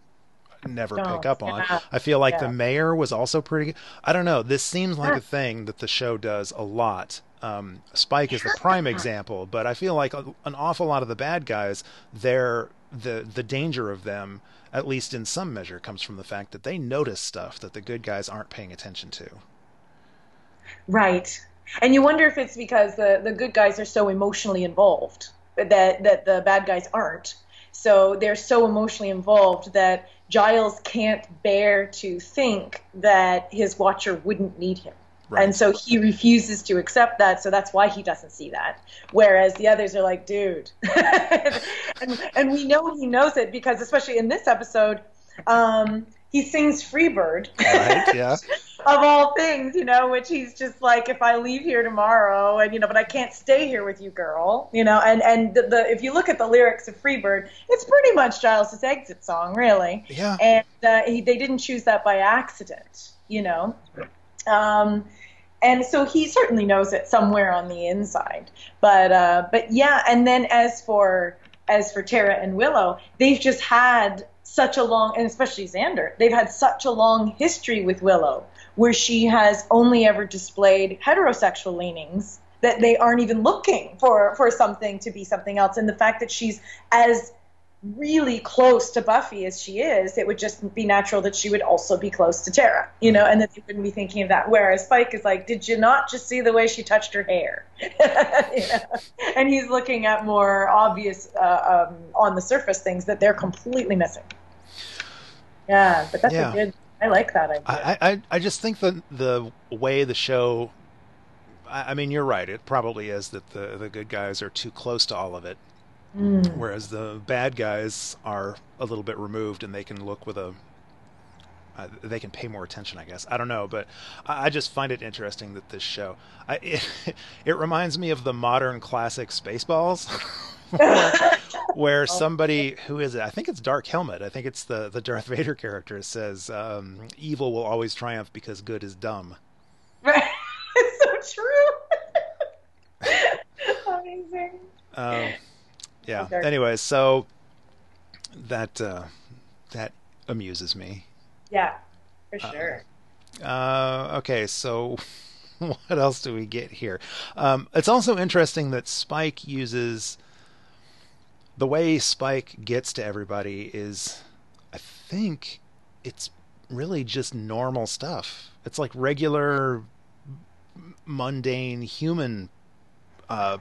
never pick up on. Yeah. I feel like Yeah. the mayor was also pretty. I don't know. This seems like a thing that the show does a lot. Um, Spike is the prime example, but I feel like a, an awful lot of the bad guys, their the the danger of them, at least in some measure, comes from the fact that they notice stuff that the good guys aren't paying attention to. Right. And you wonder if it's because the, the good guys are so emotionally involved that, that the bad guys aren't. So they're so emotionally involved that Giles can't bear to think that his watcher wouldn't need him. Right. And so he refuses to accept that, so that's why he doesn't see that. Whereas the others are like, dude. and, and, we know he knows it because, especially in this episode, um, he sings Freebird. Right, yeah. of all things, you know, which he's just like, if I leave here tomorrow, and you know, but I can't stay here with you, girl, you know, and and the, the if you look at the lyrics of Freebird, it's pretty much Giles's exit song, really. Yeah. And uh, he, they didn't choose that by accident, you know. Um, and so he certainly knows it somewhere on the inside, but uh, but yeah, and then as for as for Tara and Willow, they've just had such a long, and especially Xander, they've had such a long history with Willow where she has only ever displayed heterosexual leanings that they aren't even looking for for something to be something else. And the fact that she's as really close to Buffy as she is, it would just be natural that she would also be close to Tara, you know, and that they wouldn't be thinking of that. Whereas Spike is like, did you not just see the way she touched her hair? you know? And he's looking at more obvious, uh, um, on the surface things that they're completely missing. Yeah, but that's yeah. a good I like that idea. I, I, I just think that the way the show, I, I, mean, you're right. It probably is that the the good guys are too close to all of it, mm. whereas the bad guys are a little bit removed and they can look with a. Uh, they can pay more attention, I guess. I don't know, but I, I just find it interesting that this show. I, it, it reminds me of the modern classic Spaceballs. where somebody who is it? I think it's Dark Helmet. I think it's the the Darth Vader character says, um, "Evil will always triumph because good is dumb." Right. it's so true. Amazing. Um, yeah. Anyways, so that uh, that amuses me. Yeah, for uh, sure. Uh, uh, okay, so what else do we get here? Um, it's also interesting that Spike uses the way Spike gets to everybody is, I think, it's really just normal stuff. It's like regular, mundane human uh,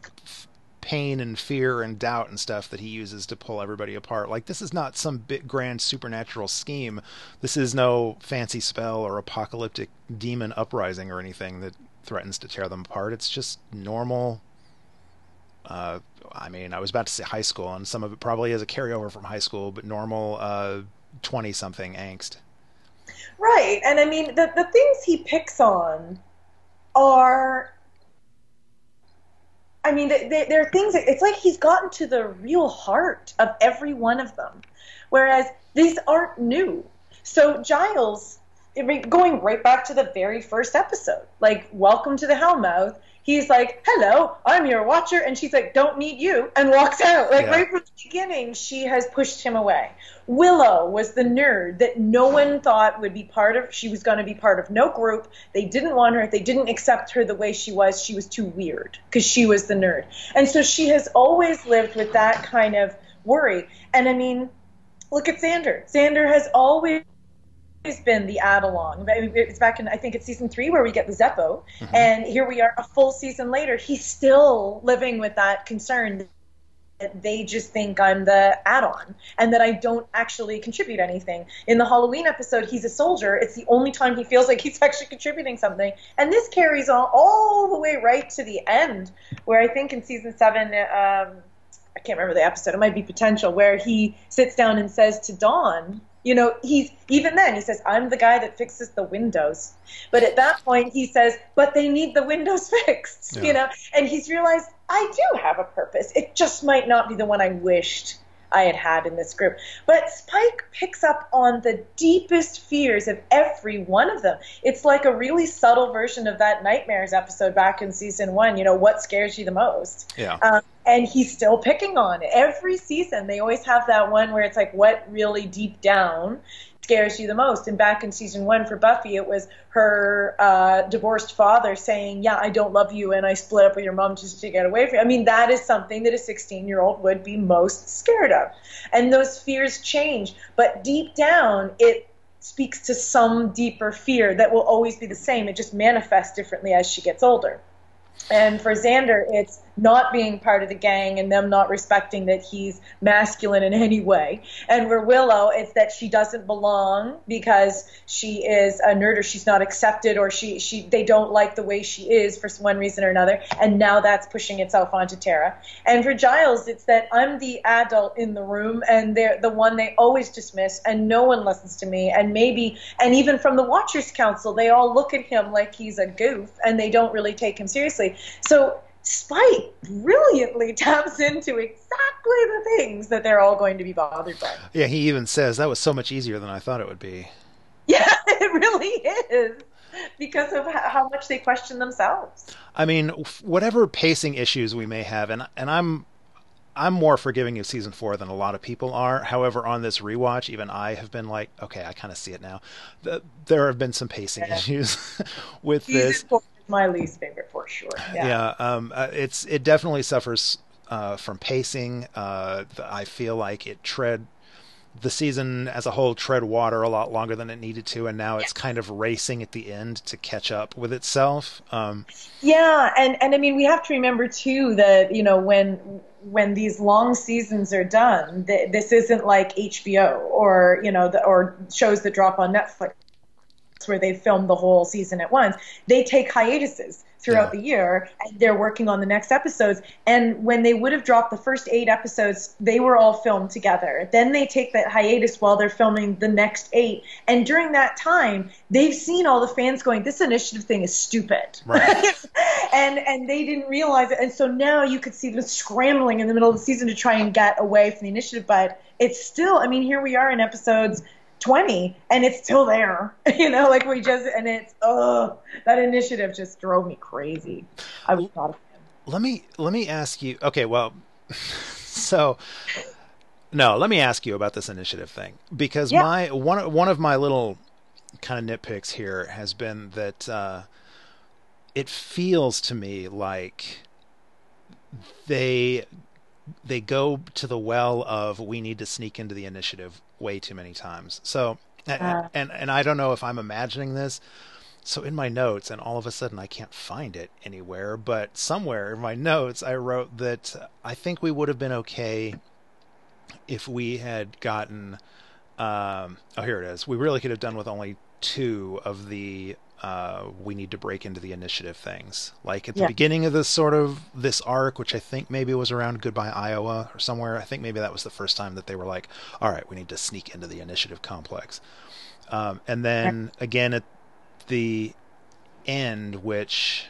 pain and fear and doubt and stuff that he uses to pull everybody apart. Like this is not some big grand supernatural scheme. This is no fancy spell or apocalyptic demon uprising or anything that threatens to tear them apart. It's just normal uh, I mean, I was about to say high school, and some of it probably is a carryover from high school, but normal uh, something angst. Right, and I mean the the things he picks on are. I mean, they, they're things. It's like he's gotten to the real heart of every one of them, whereas these aren't new. So Giles, going right back to the very first episode, like "Welcome to the Hellmouth," he's like, "Hello, I'm your watcher," and she's like, "Don't need you," and walks out. Like yeah. right from the beginning, she has pushed him away. Willow was the nerd that no one thought would be part of. She was going to be part of no group. They didn't want her. They didn't accept her the way she was. She was too weird because she was the nerd, and so she has always lived with that kind of worry. And I mean, look at Xander. Xander has always been the add along. It's back in I think it's season three where we get the Zeppo, mm-hmm. and here we are a full season later. He's still living with that concern that they just think I'm the add-on and that I don't actually contribute anything. In the Halloween episode, he's a soldier. It's the only time he feels like he's actually contributing something, and this carries on all the way right to the end, where I think in season seven. Um, I can't remember the episode. It might be potential where he sits down and says to Dawn, you know, he's even then he says, "I'm the guy that fixes the windows," but at that point he says, "But they need the windows fixed," yeah. you know, and he's realized I do have a purpose. It just might not be the one I wished I had had in this group. But Spike picks up on the deepest fears of every one of them. It's like a really subtle version of that Nightmares episode back in season one. You know, what scares you the most? Yeah. Um, and he's still picking on it every season. They always have that one where it's like, what really deep down scares you the most? And back in season one for Buffy, it was her uh, divorced father saying, "Yeah, I don't love you, and I split up with your mom just to get away from you." I mean, that is something that a 16-year-old would be most scared of, and those fears change. But deep down, it speaks to some deeper fear that will always be the same. It just manifests differently as she gets older. And for Xander, it's not being part of the gang and them not respecting that he's masculine in any way. And for Willow, it's that she doesn't belong because she is a nerd or she's not accepted or she, she they don't like the way she is for one reason or another. And now that's pushing itself onto Tara. And for Giles, it's that I'm the adult in the room and they're the one they always dismiss and no one listens to me. And maybe, and even from the Watchers Council, they all look at him like he's a goof and they don't really take him seriously. So Spike brilliantly taps into exactly the things that they're all going to be bothered by. Yeah, he even says that was so much easier than I thought it would be. Yeah, it really is because of how much they question themselves. I mean, whatever pacing issues we may have, and and I'm I'm more forgiving of season four than a lot of people are. However, on this rewatch, even I have been like, okay, I kind of see it now. The, there have been some pacing yeah. issues with season this. Four my least favorite for sure. Yeah, yeah um, uh, it's it definitely suffers uh, from pacing. Uh, I feel like it tread the season as a whole tread water a lot longer than it needed to, and now it's kind of racing at the end to catch up with itself. Um, yeah, and and I mean we have to remember too that you know when when these long seasons are done, th- this isn't like HBO or you know the, or shows that drop on Netflix where they film the whole season at once. They take hiatuses throughout yeah. the year and they're working on the next episodes and when they would have dropped the first 8 episodes they were all filmed together then they take that hiatus while they're filming the next 8 and during that time they've seen all the fans going this initiative thing is stupid right. and and they didn't realize it and so now you could see them scrambling in the middle of the season to try and get away from the initiative but it's still i mean here we are in episodes 20 and it's still there you know like we just and it's oh that initiative just drove me crazy i was not a fan let me let me ask you okay well so no let me ask you about this initiative thing because yeah. my one one of my little kind of nitpicks here has been that uh, it feels to me like they they go to the well of we need to sneak into the initiative way too many times. So, uh, and and I don't know if I'm imagining this. So in my notes, and all of a sudden I can't find it anywhere, but somewhere in my notes I wrote that I think we would have been okay if we had gotten. Um, oh, here it is. We really could have done with only two of the uh, we need to break into the initiative things. Like at the yeah. beginning of this sort of this arc, which I think maybe was around Goodbye Iowa or somewhere. I think maybe that was the first time that they were like, "All right, we need to sneak into the initiative complex." Um, and then yeah. again at the end, which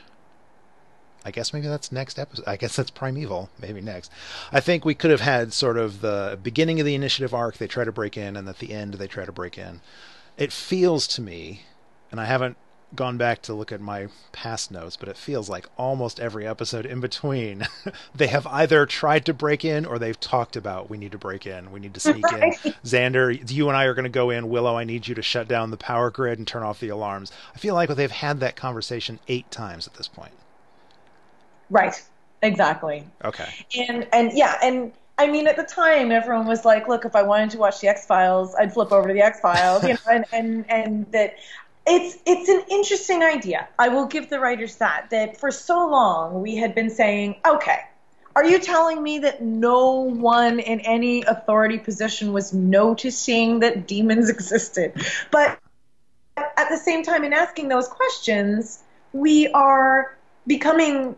I guess maybe that's next episode. I guess that's Primeval, maybe next. I think we could have had sort of the beginning of the initiative arc, they try to break in, and at the end, they try to break in. It feels to me, and I haven't gone back to look at my past notes, but it feels like almost every episode in between, they have either tried to break in or they've talked about we need to break in, we need to sneak right. in. Xander, you and I are going to go in. Willow, I need you to shut down the power grid and turn off the alarms. I feel like they've had that conversation eight times at this point. Right. Exactly. Okay. And and yeah, and I mean, at the time, everyone was like, "Look, if I wanted to watch the X Files, I'd flip over to the X Files," you know, and, and and that it's it's an interesting idea. I will give the writers that that for so long we had been saying, okay, are you telling me that no one in any authority position was noticing that demons existed? But at the same time, in asking those questions, we are becoming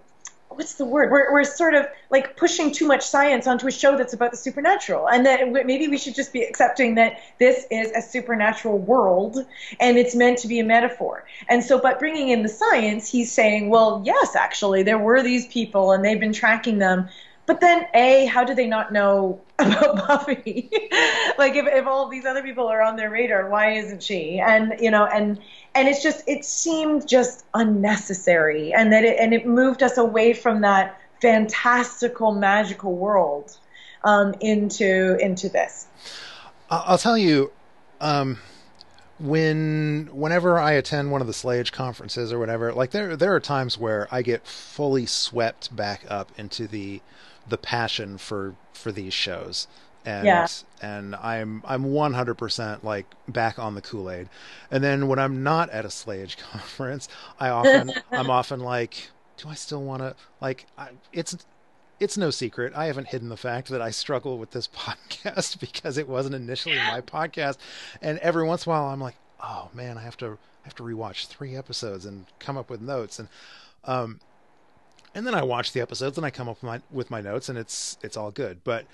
what's the word? We're, we're sort of like pushing too much science onto a show that's about the supernatural. And that maybe we should just be accepting that this is a supernatural world and it's meant to be a metaphor. And so, but bringing in the science, he's saying, well, yes, actually, there were these people and they've been tracking them. But then, A, how do they not know about Buffy? like, if, if all these other people are on their radar, why isn't she? And, you know, and, and it's just, it seemed just unnecessary. And that it, and it moved us away from that fantastical, magical world um, into into this. I'll tell you, um, when whenever I attend one of the Slayage conferences or whatever, like there there are times where I get fully swept back up into the the passion for for these shows. And Yeah. and I'm I'm 100% like back on the Kool-Aid. And then when I'm not at a Slayage conference, I often I'm often like do I still want to like I, it's it's no secret. I haven't hidden the fact that I struggle with this podcast because it wasn't initially my podcast. And every once in a while, I'm like, oh man, I have to I have to rewatch three episodes and come up with notes. And um, and then I watch the episodes and I come up with my with my notes, and it's it's all good. But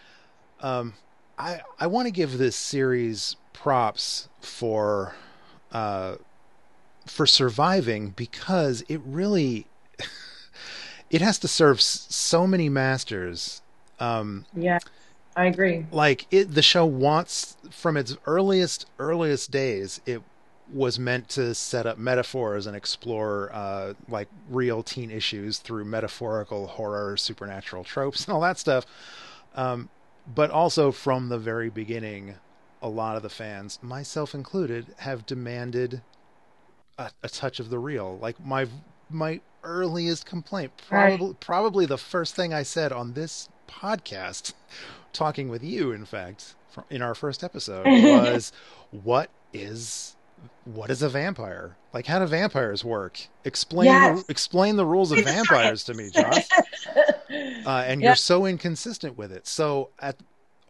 um, I I want to give this series props for uh for surviving because it really it has to serve so many masters um Yeah, I agree. like it the show wants from its earliest earliest days it was meant to set up metaphors and explore uh like real teen issues through metaphorical horror supernatural tropes and all that stuff um but also from the very beginning a lot of the fans myself included have demanded a, a touch of the real like my my earliest complaint Right. probably probably the first thing i said on this podcast talking with you in fact in our first episode was what is what is a vampire like how do vampires work explain Yes. the, explain the rules of vampires to me josh uh, and Yeah. you're so inconsistent with it. So at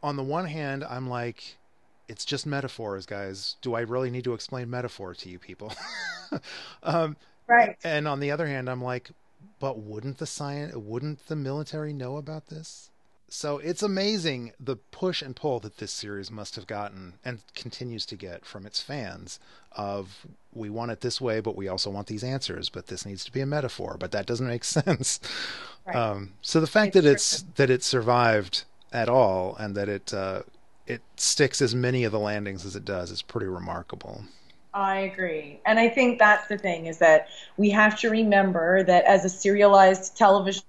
on the one hand, I'm like, it's just metaphors, guys. Do I really need to explain metaphor to you people? um, right. and on the other hand, I'm like, but wouldn't the science, wouldn't the military know about this? So it's amazing the push and pull that this series must have gotten and continues to get from its fans of we want it this way, but we also want these answers, but this needs to be a metaphor, but that doesn't make sense. Right. Um, so the fact It's that it's that it survived at all and that it uh, it sticks as many of the landings as it does is pretty remarkable. I agree. And I think that's the thing is that we have to remember that as a serialized television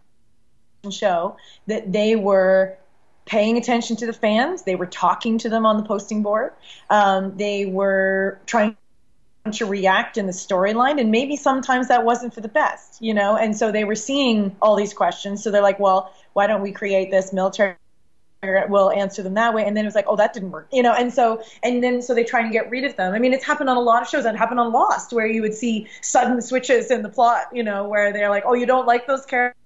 show that they were paying attention to the fans, they were talking to them on the posting board. Um, they were trying to react in the storyline and maybe sometimes that wasn't for the best, you know? And so they were seeing all these questions. So they're like, well, why don't we create this military will answer them that way. And then it was like, oh, that didn't work, you know. And so, and then so they try and get rid of them. I mean, it's happened on a lot of shows. It happened on Lost, where you would see sudden switches in the plot, you know, where they're like, oh, you don't like those characters,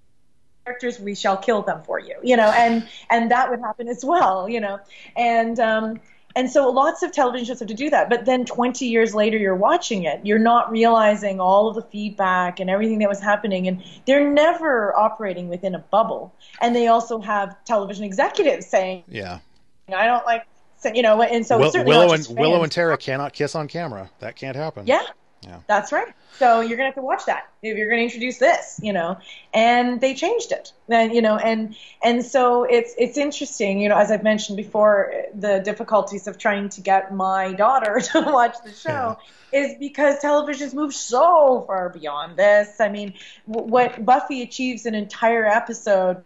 we shall kill them for you, you know. And and that would happen as well, you know. And um, and so lots of television shows have to do that. But then 20 years later, you're watching it. You're not realizing all of the feedback and everything that was happening. And they're never operating within a bubble. And they also have television executives saying, Yeah. I don't like, you know, and so Will, Willow and just Willow and Tara cannot kiss on camera. That can't happen. Yeah. Yeah. That's right. So you're gonna have to watch that if you're gonna introduce this, you know. And they changed it, and you know, and and so it's it's interesting, you know, as I've mentioned before, the difficulties of trying to get my daughter to watch the show is because television's moved so far beyond this. I mean, what Buffy achieves an entire episode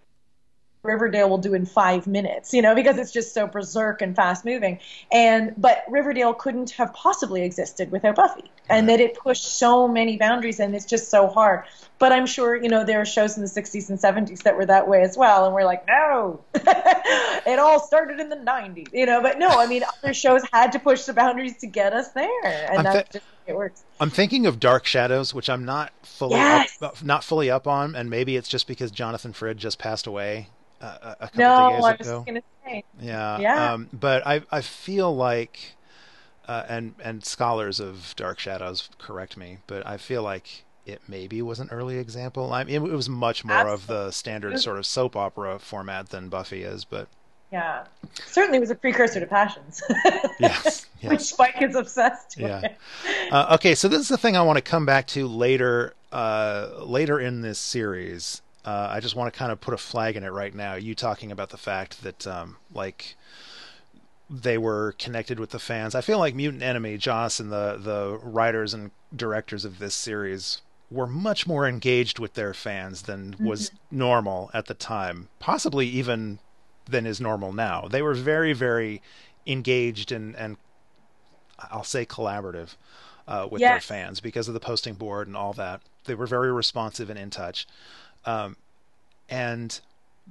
Riverdale will do in five minutes, you know, because it's just so berserk and fast moving. And but Riverdale couldn't have possibly existed without Buffy, and that it pushed so many boundaries, and it's just so hard. But I'm sure you know there are shows in the 60s and 70s that were that way as well, and we're like, no, it all started in the 90s, you know. But no, I mean, other shows had to push the boundaries to get us there, and I'm that's just it works. I'm thinking of Dark Shadows, which I'm not fully Yes. up, not fully up on, and maybe it's just because Jonathan Frid just passed away a, a couple No, of I was ago. gonna say, Yeah. Yeah. Um, but I I feel like, uh, and and scholars of Dark Shadows correct me, but I feel like it maybe was an early example. I mean, it was much more of the standard sort of soap opera format than Buffy is, but yeah, certainly was a precursor to Passions. yes, which. Spike is obsessed Yeah. with. Uh, okay, so this is the thing I want to come back to later. Uh, later in this series, uh, I just want to kind of put a flag in it right now. You talking about the fact that, um, like, they were connected with the fans. I feel like Mutant Enemy, Joss, and the the writers and directors of this series were much more engaged with their fans than was mm-hmm. normal at the time, possibly even than is normal now. They were very, very engaged and, and I'll say collaborative uh, with yes. their fans because of the posting board and all that. They were very responsive and in touch. Um, and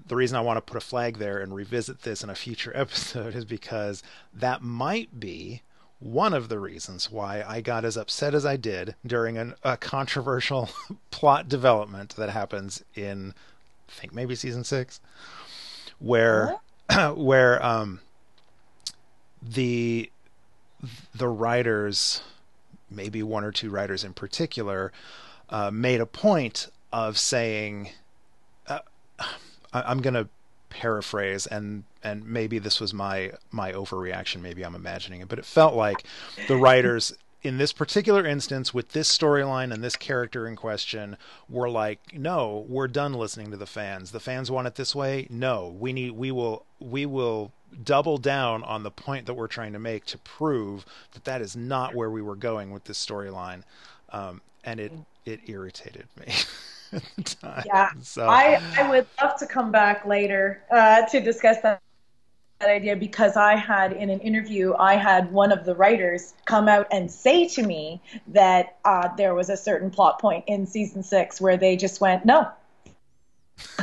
the reason I want to put a flag there and revisit this in a future episode is because that might be one of the reasons why I got as upset as I did during an, a controversial plot development that happens in, I think maybe season six, where where um, the the writers, maybe one or two writers in particular, uh, made a point of saying, uh, "I'm going to paraphrase and and maybe this was my my overreaction maybe i'm imagining it but it felt like the writers in this particular instance with this storyline and this character in question were like no we're done listening to the fans. The fans want it this way? No. We need we will we will double down on the point that we're trying to make to prove that that is not where we were going with this storyline. Um, and it it irritated me Yeah, so. I, I would love to come back later uh, to discuss that, that idea because I had in an interview, I had one of the writers come out and say to me that uh, there was a certain plot point in season six where they just went, no.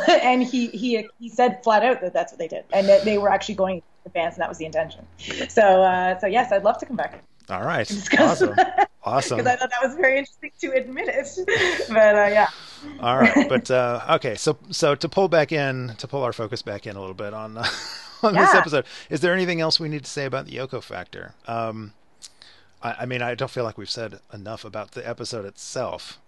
and he, he, he said flat out that that's what they did and that they were actually going to the fans and that was the intention. So, uh, so yes, I'd love to come back. All right. Awesome. Awesome. Because I thought that was very interesting to admit it. But uh, yeah. All right. But uh, okay. So so to pull back in, to pull our focus back in a little bit on uh, on yeah. this episode, is there anything else we need to say about the Yoko factor? Um, I, I mean, I don't feel like we've said enough about the episode itself.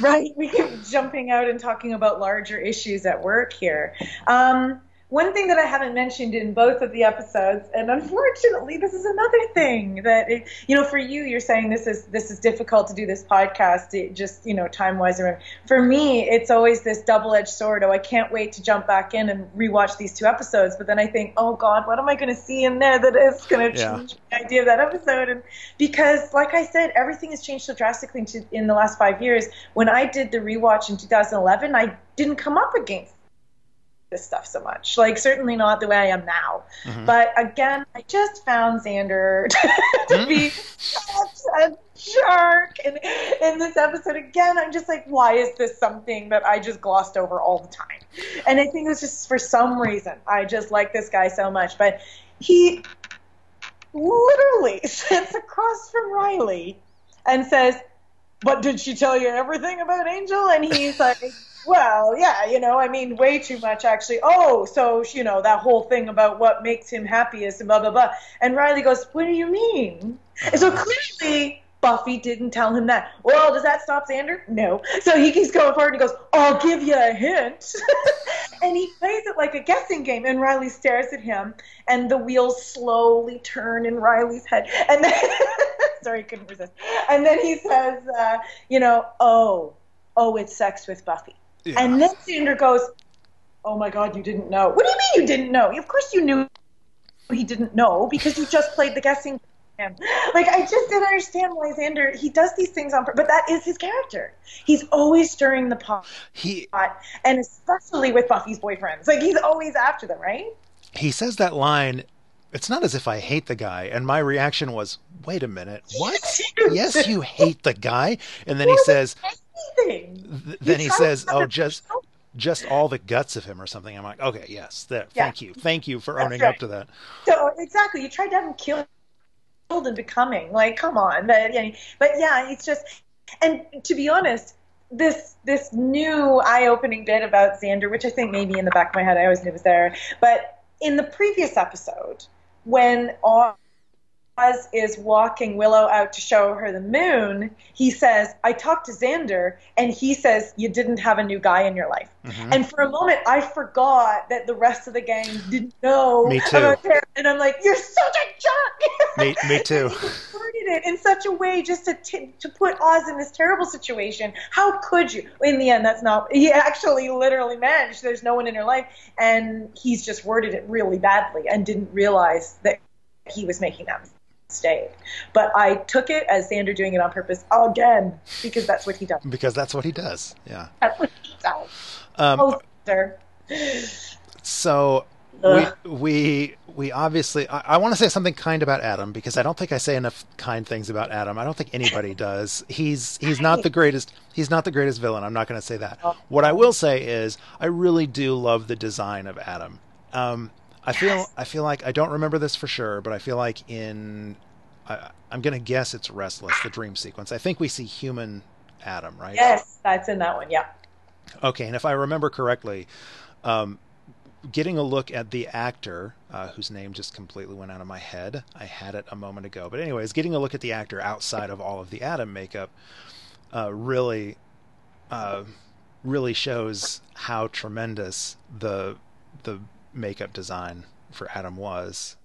right. We keep jumping out and talking about larger issues at work here. Um, one thing that I haven't mentioned in both of the episodes, and unfortunately, this is another thing that it, you know, for you, you're saying this is this is difficult to do this podcast, it just you know, time wise. For me, it's always this double edged sword. Oh, I can't wait to jump back in and rewatch these two episodes. But then I think, oh God, what am I going to see in there that is going to change yeah. the idea of that episode? And because, like I said, everything has changed so drastically in the last five years. When I did the rewatch in 2011, I didn't come up against this stuff so much. Like certainly not the way I am now. Mm-hmm. But again, I just found Xander to mm-hmm. be such a jerk. And in this episode again, I'm just like, why is this something that I just glossed over all the time? And I think it was just for some reason I just like this guy so much. But he literally sits across from Riley and says, But did she tell you everything about Angel? And he's like well, yeah, you know, I mean, way too much actually. Oh, so you know that whole thing about what makes him happiest and blah blah blah. And Riley goes, "What do you mean?" And so clearly Buffy didn't tell him that. Well, does that stop Xander? No. So he keeps going forward and he goes, I'll give you a hint. and he plays it like a guessing game. And Riley stares at him, and the wheels slowly turn in Riley's head. And then, sorry, he couldn't resist. And then he says, uh, you know, oh, oh, it's sex with Buffy. Yeah. And then Xander goes, "Oh my God, you didn't know? What do you mean you didn't know? Of course you knew he didn't know because you just played the guessing." game. Like I just didn't understand why Xander he does these things on, but that is his character. He's always stirring the pot. He and especially with Buffy's boyfriends, like he's always after them, right? He says that line it's not as if I hate the guy. And my reaction was, wait a minute, what? yes, you hate the guy. And then he says, anything. then he says, "Oh, just just all the guts of him or something." I'm like, "Okay, yes, that, yeah. thank you, thank you for That's owning right. up to that." So exactly, you tried to have him killed and becoming like, come on, but, but yeah, it's just, and to be honest, this this new eye-opening bit about Xander, which I think maybe in the back of my head I always knew was there, but in the previous episode when Oz is walking Willow out to show her the moon, he says, I talked to Xander, and he says, You didn't have a new guy in your life. Mm-hmm. And for a moment, I forgot that the rest of the gang didn't know me too. about And I'm like, You're such a jerk! Me, me too. worded it in such a way just to, t- to put Oz in this terrible situation. How could you? In the end, that's not, he actually literally managed. There's no one in her life, and he's just worded it really badly and didn't realize that he was making that mistake. Mistake. But I took it as Xander doing it on purpose again because that's what he does. Because that's what he does. Yeah. That's what he does. Um, oh, Xander. So we we we obviously I, I want to say something kind about Adam because I don't think I say enough kind things about Adam. I don't think anybody does. He's he's not the greatest he's not the greatest villain. I'm not going to say that. Oh. What I will say is I really do love the design of Adam. Um, I feel Yes. I feel like I don't remember this for sure, but I feel like in I, I'm going to guess it's Restless, the dream sequence. I think we see human Adam, right? Yes, that's in that one. Yeah. Okay, and if I remember correctly, um, getting a look at the actor, uh, whose name just completely went out of my head, I had it a moment ago. But anyways, getting a look at the actor outside of all of the Adam makeup, uh, really, uh, really shows how tremendous the the makeup design for Adam was.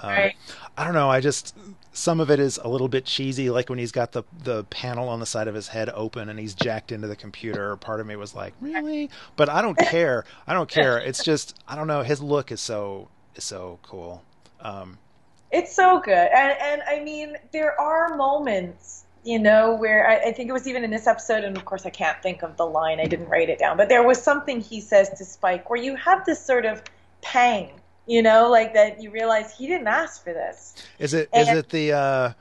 Um, Right. I don't know. I just some of it is a little bit cheesy, like when he's got the the panel on the side of his head open and he's jacked into the computer. Part of me was like, really? But I don't care. I don't care. It's just I don't know. His look is so is so cool. Um, It's so good. And, and I mean, there are moments, you know, where I, I think it was even in this episode, and of course I can't think of the line, I didn't write it down, but there was something he says to Spike where you have this sort of pang, you know, like that you realize he didn't ask for this. is it is And- it the uh,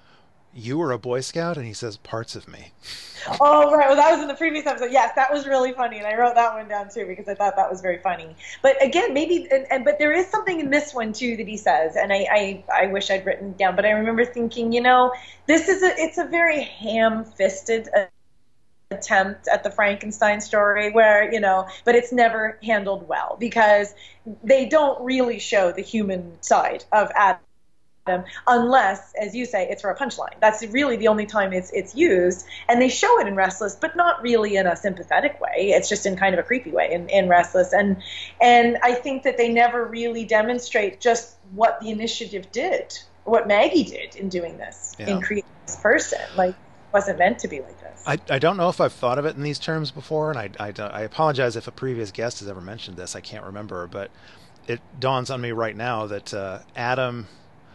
you were a Boy Scout and he says parts of me? Oh, right. Well, that was in the previous episode. Yes, that was really funny, and I wrote that one down too because I thought that was very funny. But again, maybe, and, and but there is something in this one too that he says, and I, I, I wish I'd written down, but I remember thinking, you know, this is a, it's a very ham-fisted attempt at the Frankenstein story where, you know, but it's never handled well because they don't really show the human side of Adam unless, as you say, it's for a punchline. That's really the only time it's it's used, and they show it in Restless, but not really in a sympathetic way. It's just in kind of a creepy way in, in Restless, and and I think that they never really demonstrate just what the initiative did, what Maggie did in doing this, Yeah. in creating this person. Like, wasn't meant to be like this. I, I don't know if I've thought of it in these terms before, and I, I, I apologize if a previous guest has ever mentioned this. I can't remember, but it dawns on me right now that uh, Adam.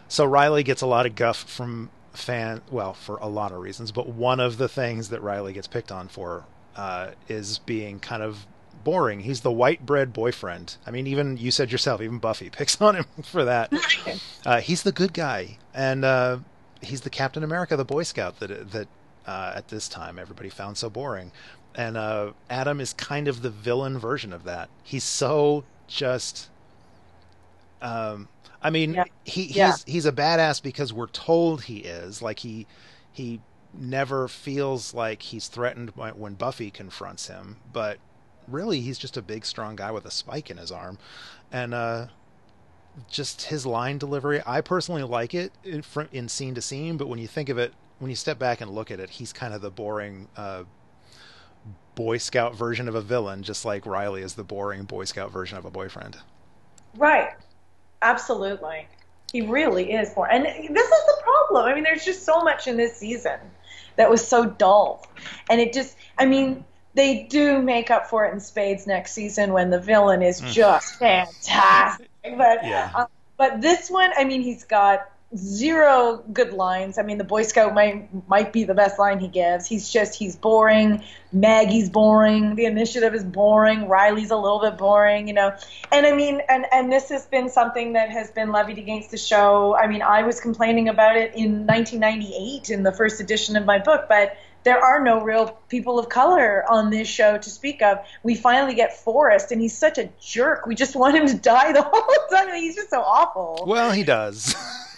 So Riley gets a lot of guff from fan, well, for a lot of reasons, but one of the things that Riley gets picked on for uh, is being kind of boring. He's the white bread boyfriend. I mean, even you said yourself, even Buffy picks on him for that. Uh, he's the good guy, and uh, he's the Captain America, the Boy Scout that that uh, at this time everybody found so boring. And uh, Adam is kind of the villain version of that. He's so just. Um, I mean, Yeah. he he's Yeah. he's a badass because we're told he is. Like he he never feels like he's threatened by, when Buffy confronts him, but really he's just a big strong guy with a spike in his arm, and uh, just his line delivery. I personally like it in, in scene to scene, but when you think of it, when you step back and look at it, he's kind of the boring uh, Boy Scout version of a villain, just like Riley is the boring Boy Scout version of a boyfriend. Right. Absolutely. He really is for and this is the problem. I mean, there's just so much in this season that was so dull. And it just I mean, they do make up for it in spades next season when the villain is just fantastic. But Yeah. uh, but this one, I mean, he's got zero good lines. I mean, the Boy Scout might might be the best line he gives. He's just he's boring. Maggie's boring. The initiative is boring. Riley's a little bit boring, you know. And I mean, and and this has been something that has been levied against the show. I mean, I was complaining about it in 1998 in the first edition of my book, but there are no real people of color on this show to speak of. We finally get Forrest, and he's such a jerk. We just want him to die the whole time. He's just so awful. Well, he does.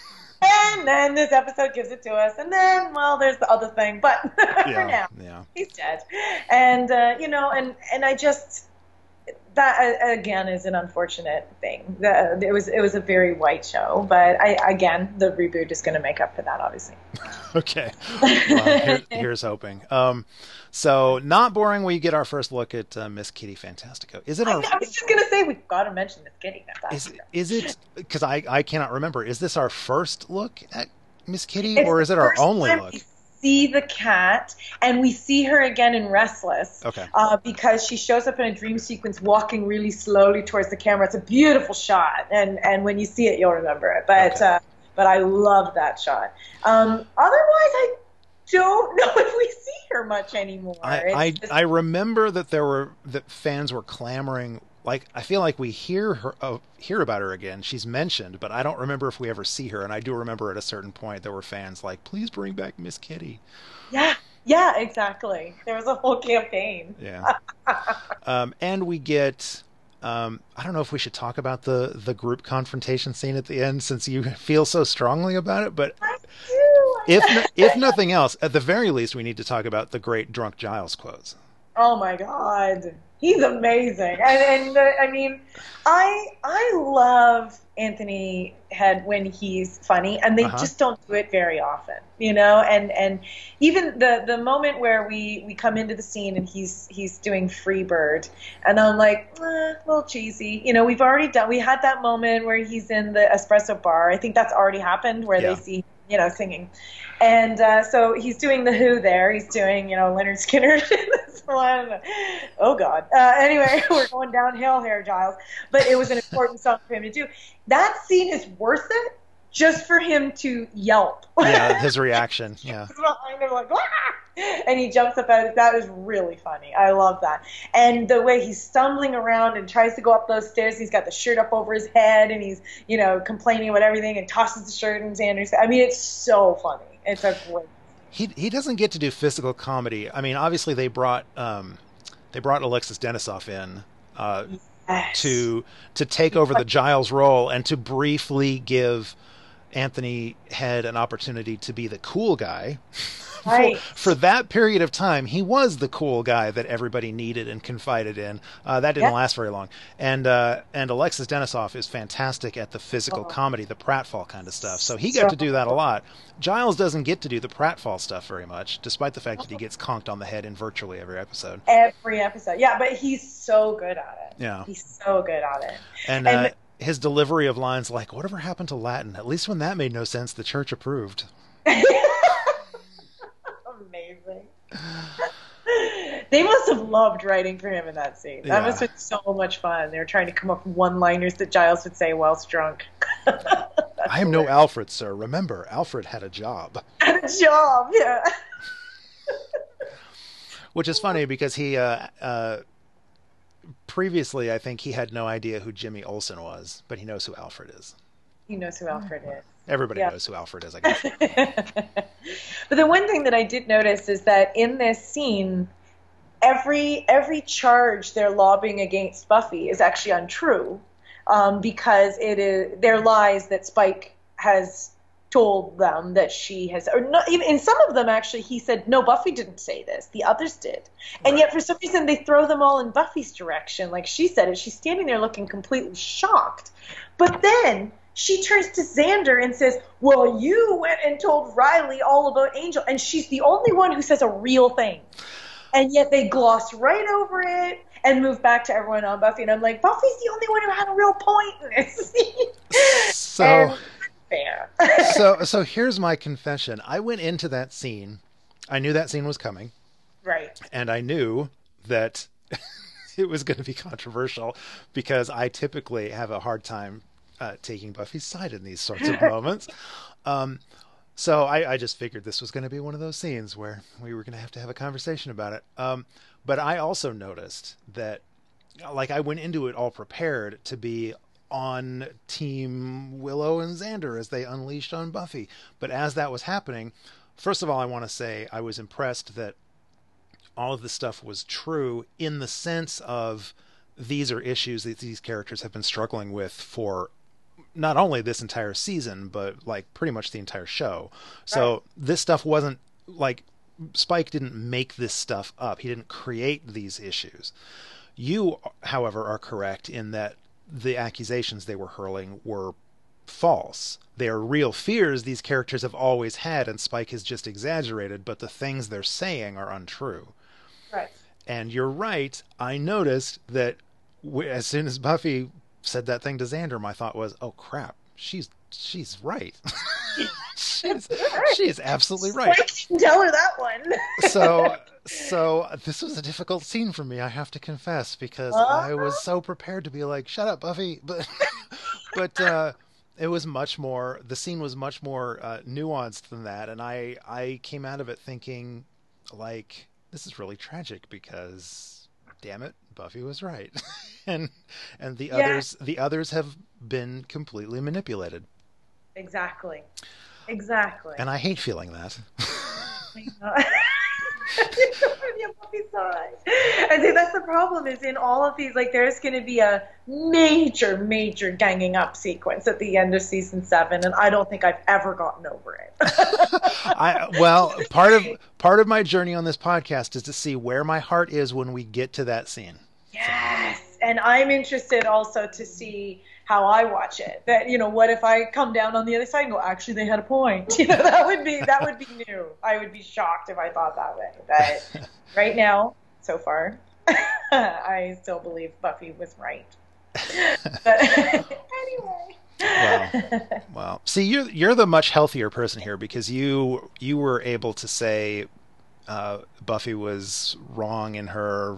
And then this episode gives it to us, and then well, there's the other thing, but for now yeah. he's dead and uh, you know and and i just that uh, again is an unfortunate thing the, it was it was a very white show but i again the reboot is going to make up for that obviously Okay. Well, here, here's hoping. Um, so not boring. We get our first look at uh, Miss Kitty Fantastico. Is it I, our? I was just going to say we've got to mention this kitty Is fantastic is it? Because I I cannot remember. Is this our first look at Miss Kitty, It's or is it our only look? we see the cat and we see her again in restless Okay. uh, because she shows up in a dream sequence walking really slowly towards the camera. It's a beautiful shot, and and when you see it, you'll remember it. But Okay. uh, but I love that shot. Um, otherwise, I don't know if we see her much anymore. I I, just... I remember that there were that fans were clamoring. Like I feel like we hear her uh, hear about her again. She's mentioned, but I don't remember if we ever see her. And I do remember at a certain point there were fans like, "Please bring back Miss Kitty." Yeah, yeah, exactly. There was a whole campaign. Yeah, um, and we get um, I don't know if we should talk about the the group confrontation scene at the end since you feel so strongly about it, but if if nothing else, at the very least, we need to talk about the great drunk Giles quotes. Oh my god, he's amazing, and, and uh, I mean, I I love Anthony Head when he's funny, and they uh-huh. just don't do it very often, you know. And and even the the moment where we we come into the scene and he's he's doing Freebird, and I'm like, eh, a little cheesy, you know. We've already done. We had that moment where he's in the espresso bar. I think that's already happened, where yeah. they see you know, singing. And uh, so he's doing the Who there. He's doing, you know, Lynyrd Skynyrd. Oh God. Uh, anyway, we're going downhill here, Giles. But it was an important song for him to do. That scene is worth it just for him to yelp. Yeah, his reaction. Yeah. behind him like, ah! and he jumps up at it. That was really funny. I love that. And the way he's stumbling around and tries to go up those stairs, he's got the shirt up over his head and he's, you know, complaining about everything and tosses the shirt in Xander's. I mean, it's so funny. It's a great. He he doesn't get to do physical comedy. I mean, obviously they brought um, they brought Alexis Denisof in uh, yes. to to take over the Giles role and to briefly give Anthony Head an opportunity to be the cool guy. Right. for, for, that period of time, he was the cool guy that everybody needed and confided in. Uh, that didn't yep. last very long. And uh, and Alexis Denisof is fantastic at the physical oh. comedy, the pratfall kind of stuff. So he got so, to do that a lot. Giles doesn't get to do the pratfall stuff very much, despite the fact that he gets conked on the head in virtually every episode. Every episode, yeah. But he's so good at it. Yeah, he's so good at it. And. and uh, his delivery of lines like whatever happened to latin at least when that made no sense the church approved amazing. they must have loved writing for him in that scene. That yeah. must have been so much fun. They were trying to come up with one-liners that Giles would say whilst drunk. I am no Alfred, sir. Remember, Alfred had a job. Had a job, yeah. Which is funny because he, uh, uh, previously, I think he had no idea who Jimmy Olsen was, but he knows who Alfred is. He knows who Alfred is. Everybody yeah. knows who Alfred is, I guess. but the one thing that I did notice is that in this scene, every every charge they're lobbying against Buffy is actually untrue, um, because it is their lies that Spike has told them that she has, or not, even in some of them actually, he said no, Buffy didn't say this, the others did, and right. yet for some reason they throw them all in Buffy's direction, like she said it. She's standing there looking completely shocked, but then she turns to Xander and says, Well, you went and told Riley all about Angel. And she's the only one who says a real thing. And yet they gloss right over it and move back to everyone on Buffy. And I'm like, Buffy's the only one who had a real point in this. So. Fair. so, so here's my confession. I went into that scene. I knew that scene was coming. Right. And I knew that it was going to be controversial because I typically have a hard time uh, taking Buffy's side in these sorts of moments. Um, so I, I, just figured this was going to be one of those scenes where we were going to have to have a conversation about it. Um, but I also noticed that, like, I went into it all prepared to be on Team Willow and Xander as they unleashed on Buffy. But as that was happening, first of all, I want to say I was impressed that all of this stuff was true in the sense of these are issues that these characters have been struggling with for not only this entire season, but like pretty much the entire show. So right. this stuff wasn't like Spike didn't make this stuff up. He didn't create these issues. You, however, are correct in that the accusations they were hurling were false. They are real fears these characters have always had, and Spike has just exaggerated, but the things they're saying are untrue. Right. And you're right. I noticed that as soon as Buffy said that thing to Xander, my thought was, "Oh crap, she's she's right. she's she is absolutely right." I can tell her that one. so so this was a difficult scene for me, I have to confess, because uh-huh. I was so prepared to be like, "Shut up, Buffy," but but uh, it was much more. The scene was much more uh, nuanced than that, and I I came out of it thinking, like, this is really tragic because, damn it, Buffy was right, and and the Yeah. others the others have been completely manipulated, Exactly. Exactly. and I hate feeling that. Buffy's side. I think that's the problem is in all of these, like there's going to be a major, major ganging up sequence at the end of season seven, and I don't think I've ever gotten over it. I well, part of part of my journey on this podcast is to see where my heart is when we get to that scene. yes, and I'm interested also to see how I watch it. That you know, what if I come down on the other side and go, actually, they had a point. You know, that would be that would be new. I would be shocked if I thought that way. But right now, so far, I still believe Buffy was right. But anyway. Wow. Well, see, you're you're the much healthier person here because you you were able to say uh, Buffy was wrong in her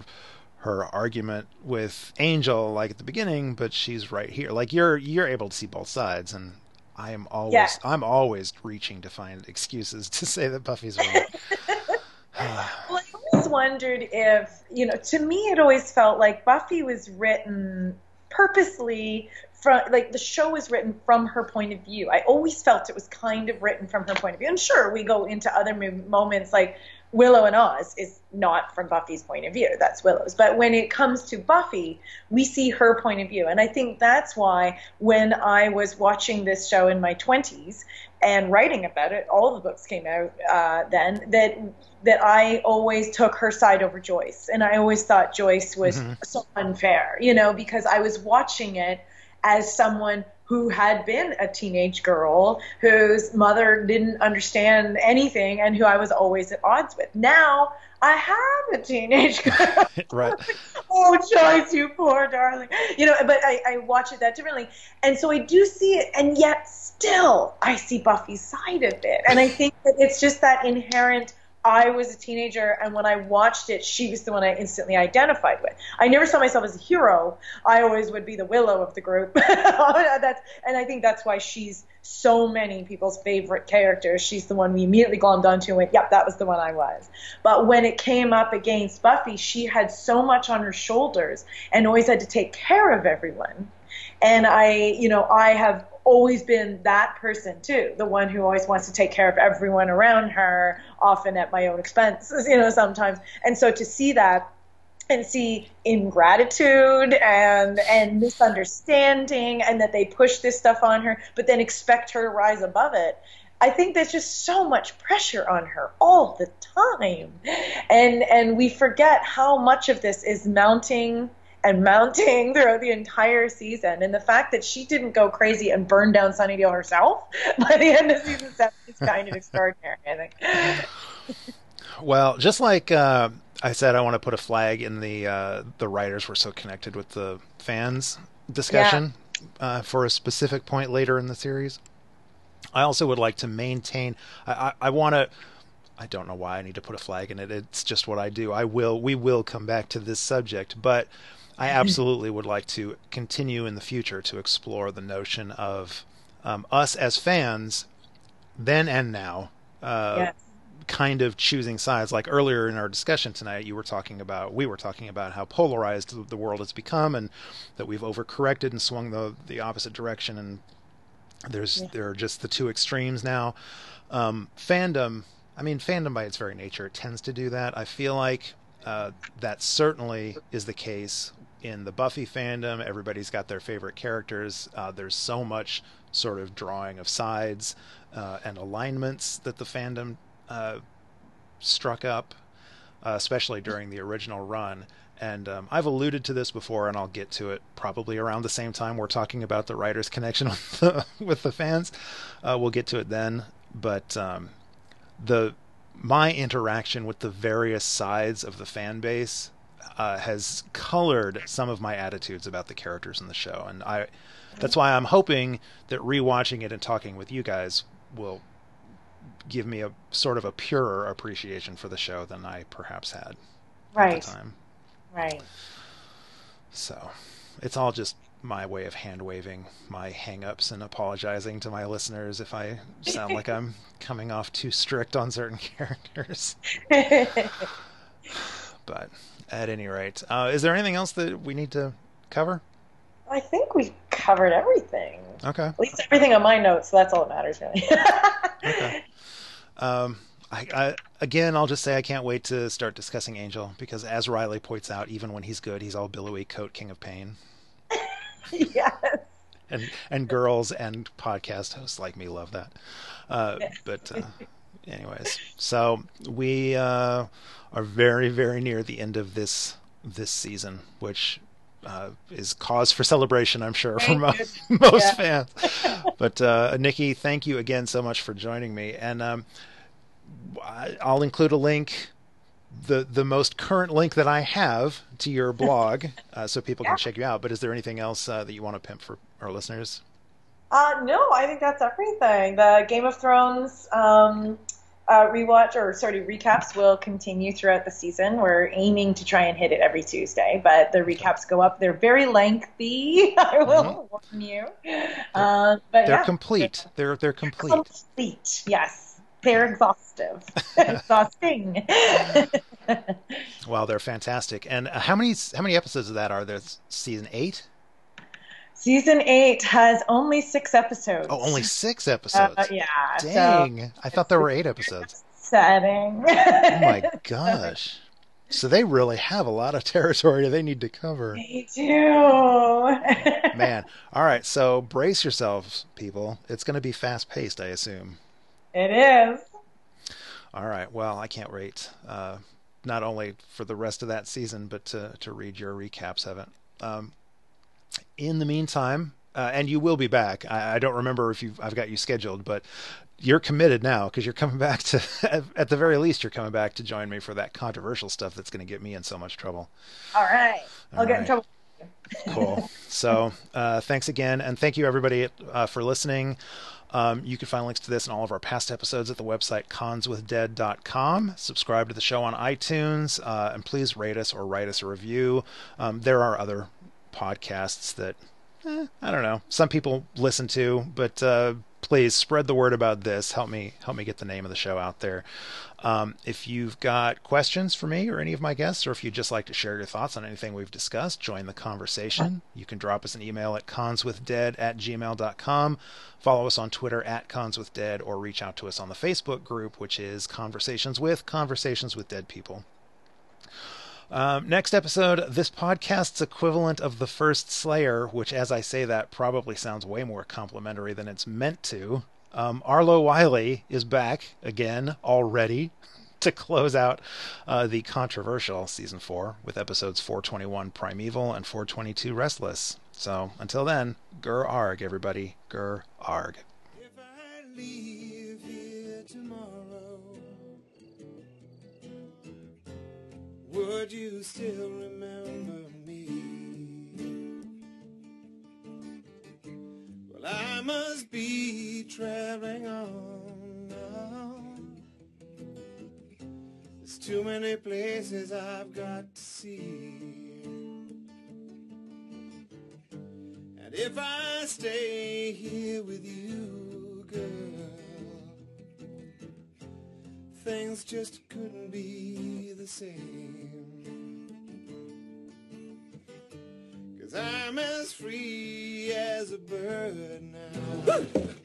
her argument with Angel, like at the beginning, but she's right here. Like you're you're able to see both sides, and I am always Yeah. I'm always reaching to find excuses to say that Buffy's wrong. Well, I always wondered if, you know, to me it always felt like Buffy was written purposely from, like the show was written from her point of view. I always felt it was kind of written from her point of view. And sure, we go into other moments like Willow and Oz is not from Buffy's point of view. That's Willow's. But when it comes to Buffy, we see her point of view. And I think that's why when I was watching this show in my 20s and writing about it, all the books came out uh, then, that that I always took her side over Joyce. And I always thought Joyce was Mhm. so unfair, you know, because I was watching it as someone who had been a teenage girl whose mother didn't understand anything and who I was always at odds with. Now I have a teenage girl. right. oh, Joyce, you poor darling. You know, but I, I watch it that differently. And so I do see it, and yet still I see Buffy's side of it. And I think that it's just that inherent. I was a teenager, and when I watched it, she was the one I instantly identified with. I never saw myself as a hero. I always would be the Willow of the group. that's, and I think that's why she's so many people's favorite character. She's the one we immediately glommed onto and went, yep, that was the one I was. But when it came up against Buffy, she had so much on her shoulders and always had to take care of everyone. And I, you know, I have always been that person too, the one who always wants to take care of everyone around her, often at my own expense, you know, sometimes. And so to see that and see ingratitude and and misunderstanding and that they push this stuff on her but then expect her to rise above it i think there's just so much pressure on her all the time and and we forget how much of this is mounting and mounting throughout the entire season and the fact that she didn't go crazy and burn down sunnydale herself by the end of season seven is kind of extraordinary i think Well, just like uh, I said, I want to put a flag in the uh, the writers were so connected with the fans discussion uh, for a specific point later in the series. I also would like to maintain. I, I, I want to. I don't know why I need to put a flag in it. It's just what I do. I will. We will come back to this subject, but I absolutely would like to continue in the future to explore the notion of um, us as fans, then and now. Uh, yes kind of choosing sides. Like earlier in our discussion tonight, you were talking about, we were talking about how polarized the world has become, and that we've overcorrected and swung the the opposite direction, and there's Yeah. there are just the two extremes now. Um, fandom, I mean, fandom by its very nature tends to do that. I feel like uh, that certainly is the case in the Buffy fandom. Everybody's got their favorite characters. Uh, there's so much sort of drawing of sides uh, and alignments that the fandom uh, struck up, uh, especially during the original run. And um, I've alluded to this before, and I'll get to it probably around the same time we're talking about the writers' connection with the, with the fans. Uh, we'll get to it then. But um, the my interaction with the various sides of the fan base uh, has colored some of my attitudes about the characters in the show, and I that's why I'm hoping that rewatching it and talking with you guys will give me a sort of a purer appreciation for the show than I perhaps had right at the time. right So it's all just my way of hand waving my hang-ups and apologizing to my listeners if I sound like I'm coming off too strict on certain characters. but at any rate, uh, is there anything else that we need to cover? I think we covered everything. Okay. At least everything on my notes, so that's all that matters, really. okay. Um, I, I, again, I'll just say I can't wait to start discussing Angel because, as Riley points out, even when he's good, he's all billowy coat king of pain. yes. And and girls and podcast hosts like me love that. Uh, but uh, anyways, so we uh, are very very near the end of this this season, which uh, is cause for celebration, I'm sure, for mo- most fans. But uh, Nikki, thank you again so much for joining me, and um, I'll include a link, the the most current link that I have to your blog, uh, so people yeah. can check you out. But is there anything else uh, that you want to pimp for our listeners? Uh, no, I think that's everything. The Game of Thrones um, uh, rewatch or sorry recaps will continue throughout the season. We're aiming to try and hit it every Tuesday, but the recaps go up. They're very lengthy. I will mm-hmm. warn you. Uh, but they're yeah. complete. They're they're complete. Complete. Yes, they're exhaustive. Exhausting. well, they're fantastic. And how many how many episodes of that are there? Season eight. Season eight has only six episodes. Oh, only six episodes. Uh, yeah. Dang! So I thought there were eight episodes. Setting. oh my gosh. So they really have a lot of territory they need to cover. They do. Man. All right. So brace yourselves, people. It's going to be fast paced, I assume. It is. All right. Well, I can't wait. Uh, not only for the rest of that season, but to to read your recaps of it. Um, in the meantime, uh, and you will be back. I, I don't remember if you I've got you scheduled, but you're committed now because you're coming back to at the very least you're coming back to join me for that controversial stuff that's going to get me in so much trouble. All right, I'll All get in trouble. cool. So uh, thanks again, and thank you everybody uh, for listening. Um, you can find links to this and all of our past episodes at the website conswithdead.com. Subscribe to the show on iTunes, uh, and please rate us or write us a review. Um, there are other podcasts that eh, I don't know some people listen to, but uh, please spread the word about this. Help me help me get the name of the show out there. Um, if you've got questions for me or any of my guests, or if you'd just like to share your thoughts on anything we've discussed, join the conversation. You can drop us an email at conswithdead at gmail.com, follow us on Twitter at conswithdead, or reach out to us on the Facebook group, which is Conversations with Conversations with Dead People. Um, next episode, this podcast's equivalent of the first Slayer, which, as I say that, probably sounds way more complimentary than it's meant to. Um, Arlo Wiley is back again already to close out uh, the controversial season four with episodes 421 Primeval and 422 Restless. So until then, Grr Argh, everybody. Grr Argh. Would you still remember me? Well, I must be traveling on now. There's too many places I've got to see. And if I stay here with you, girl things just couldn't be the same. Cause I'm as free as a bird now.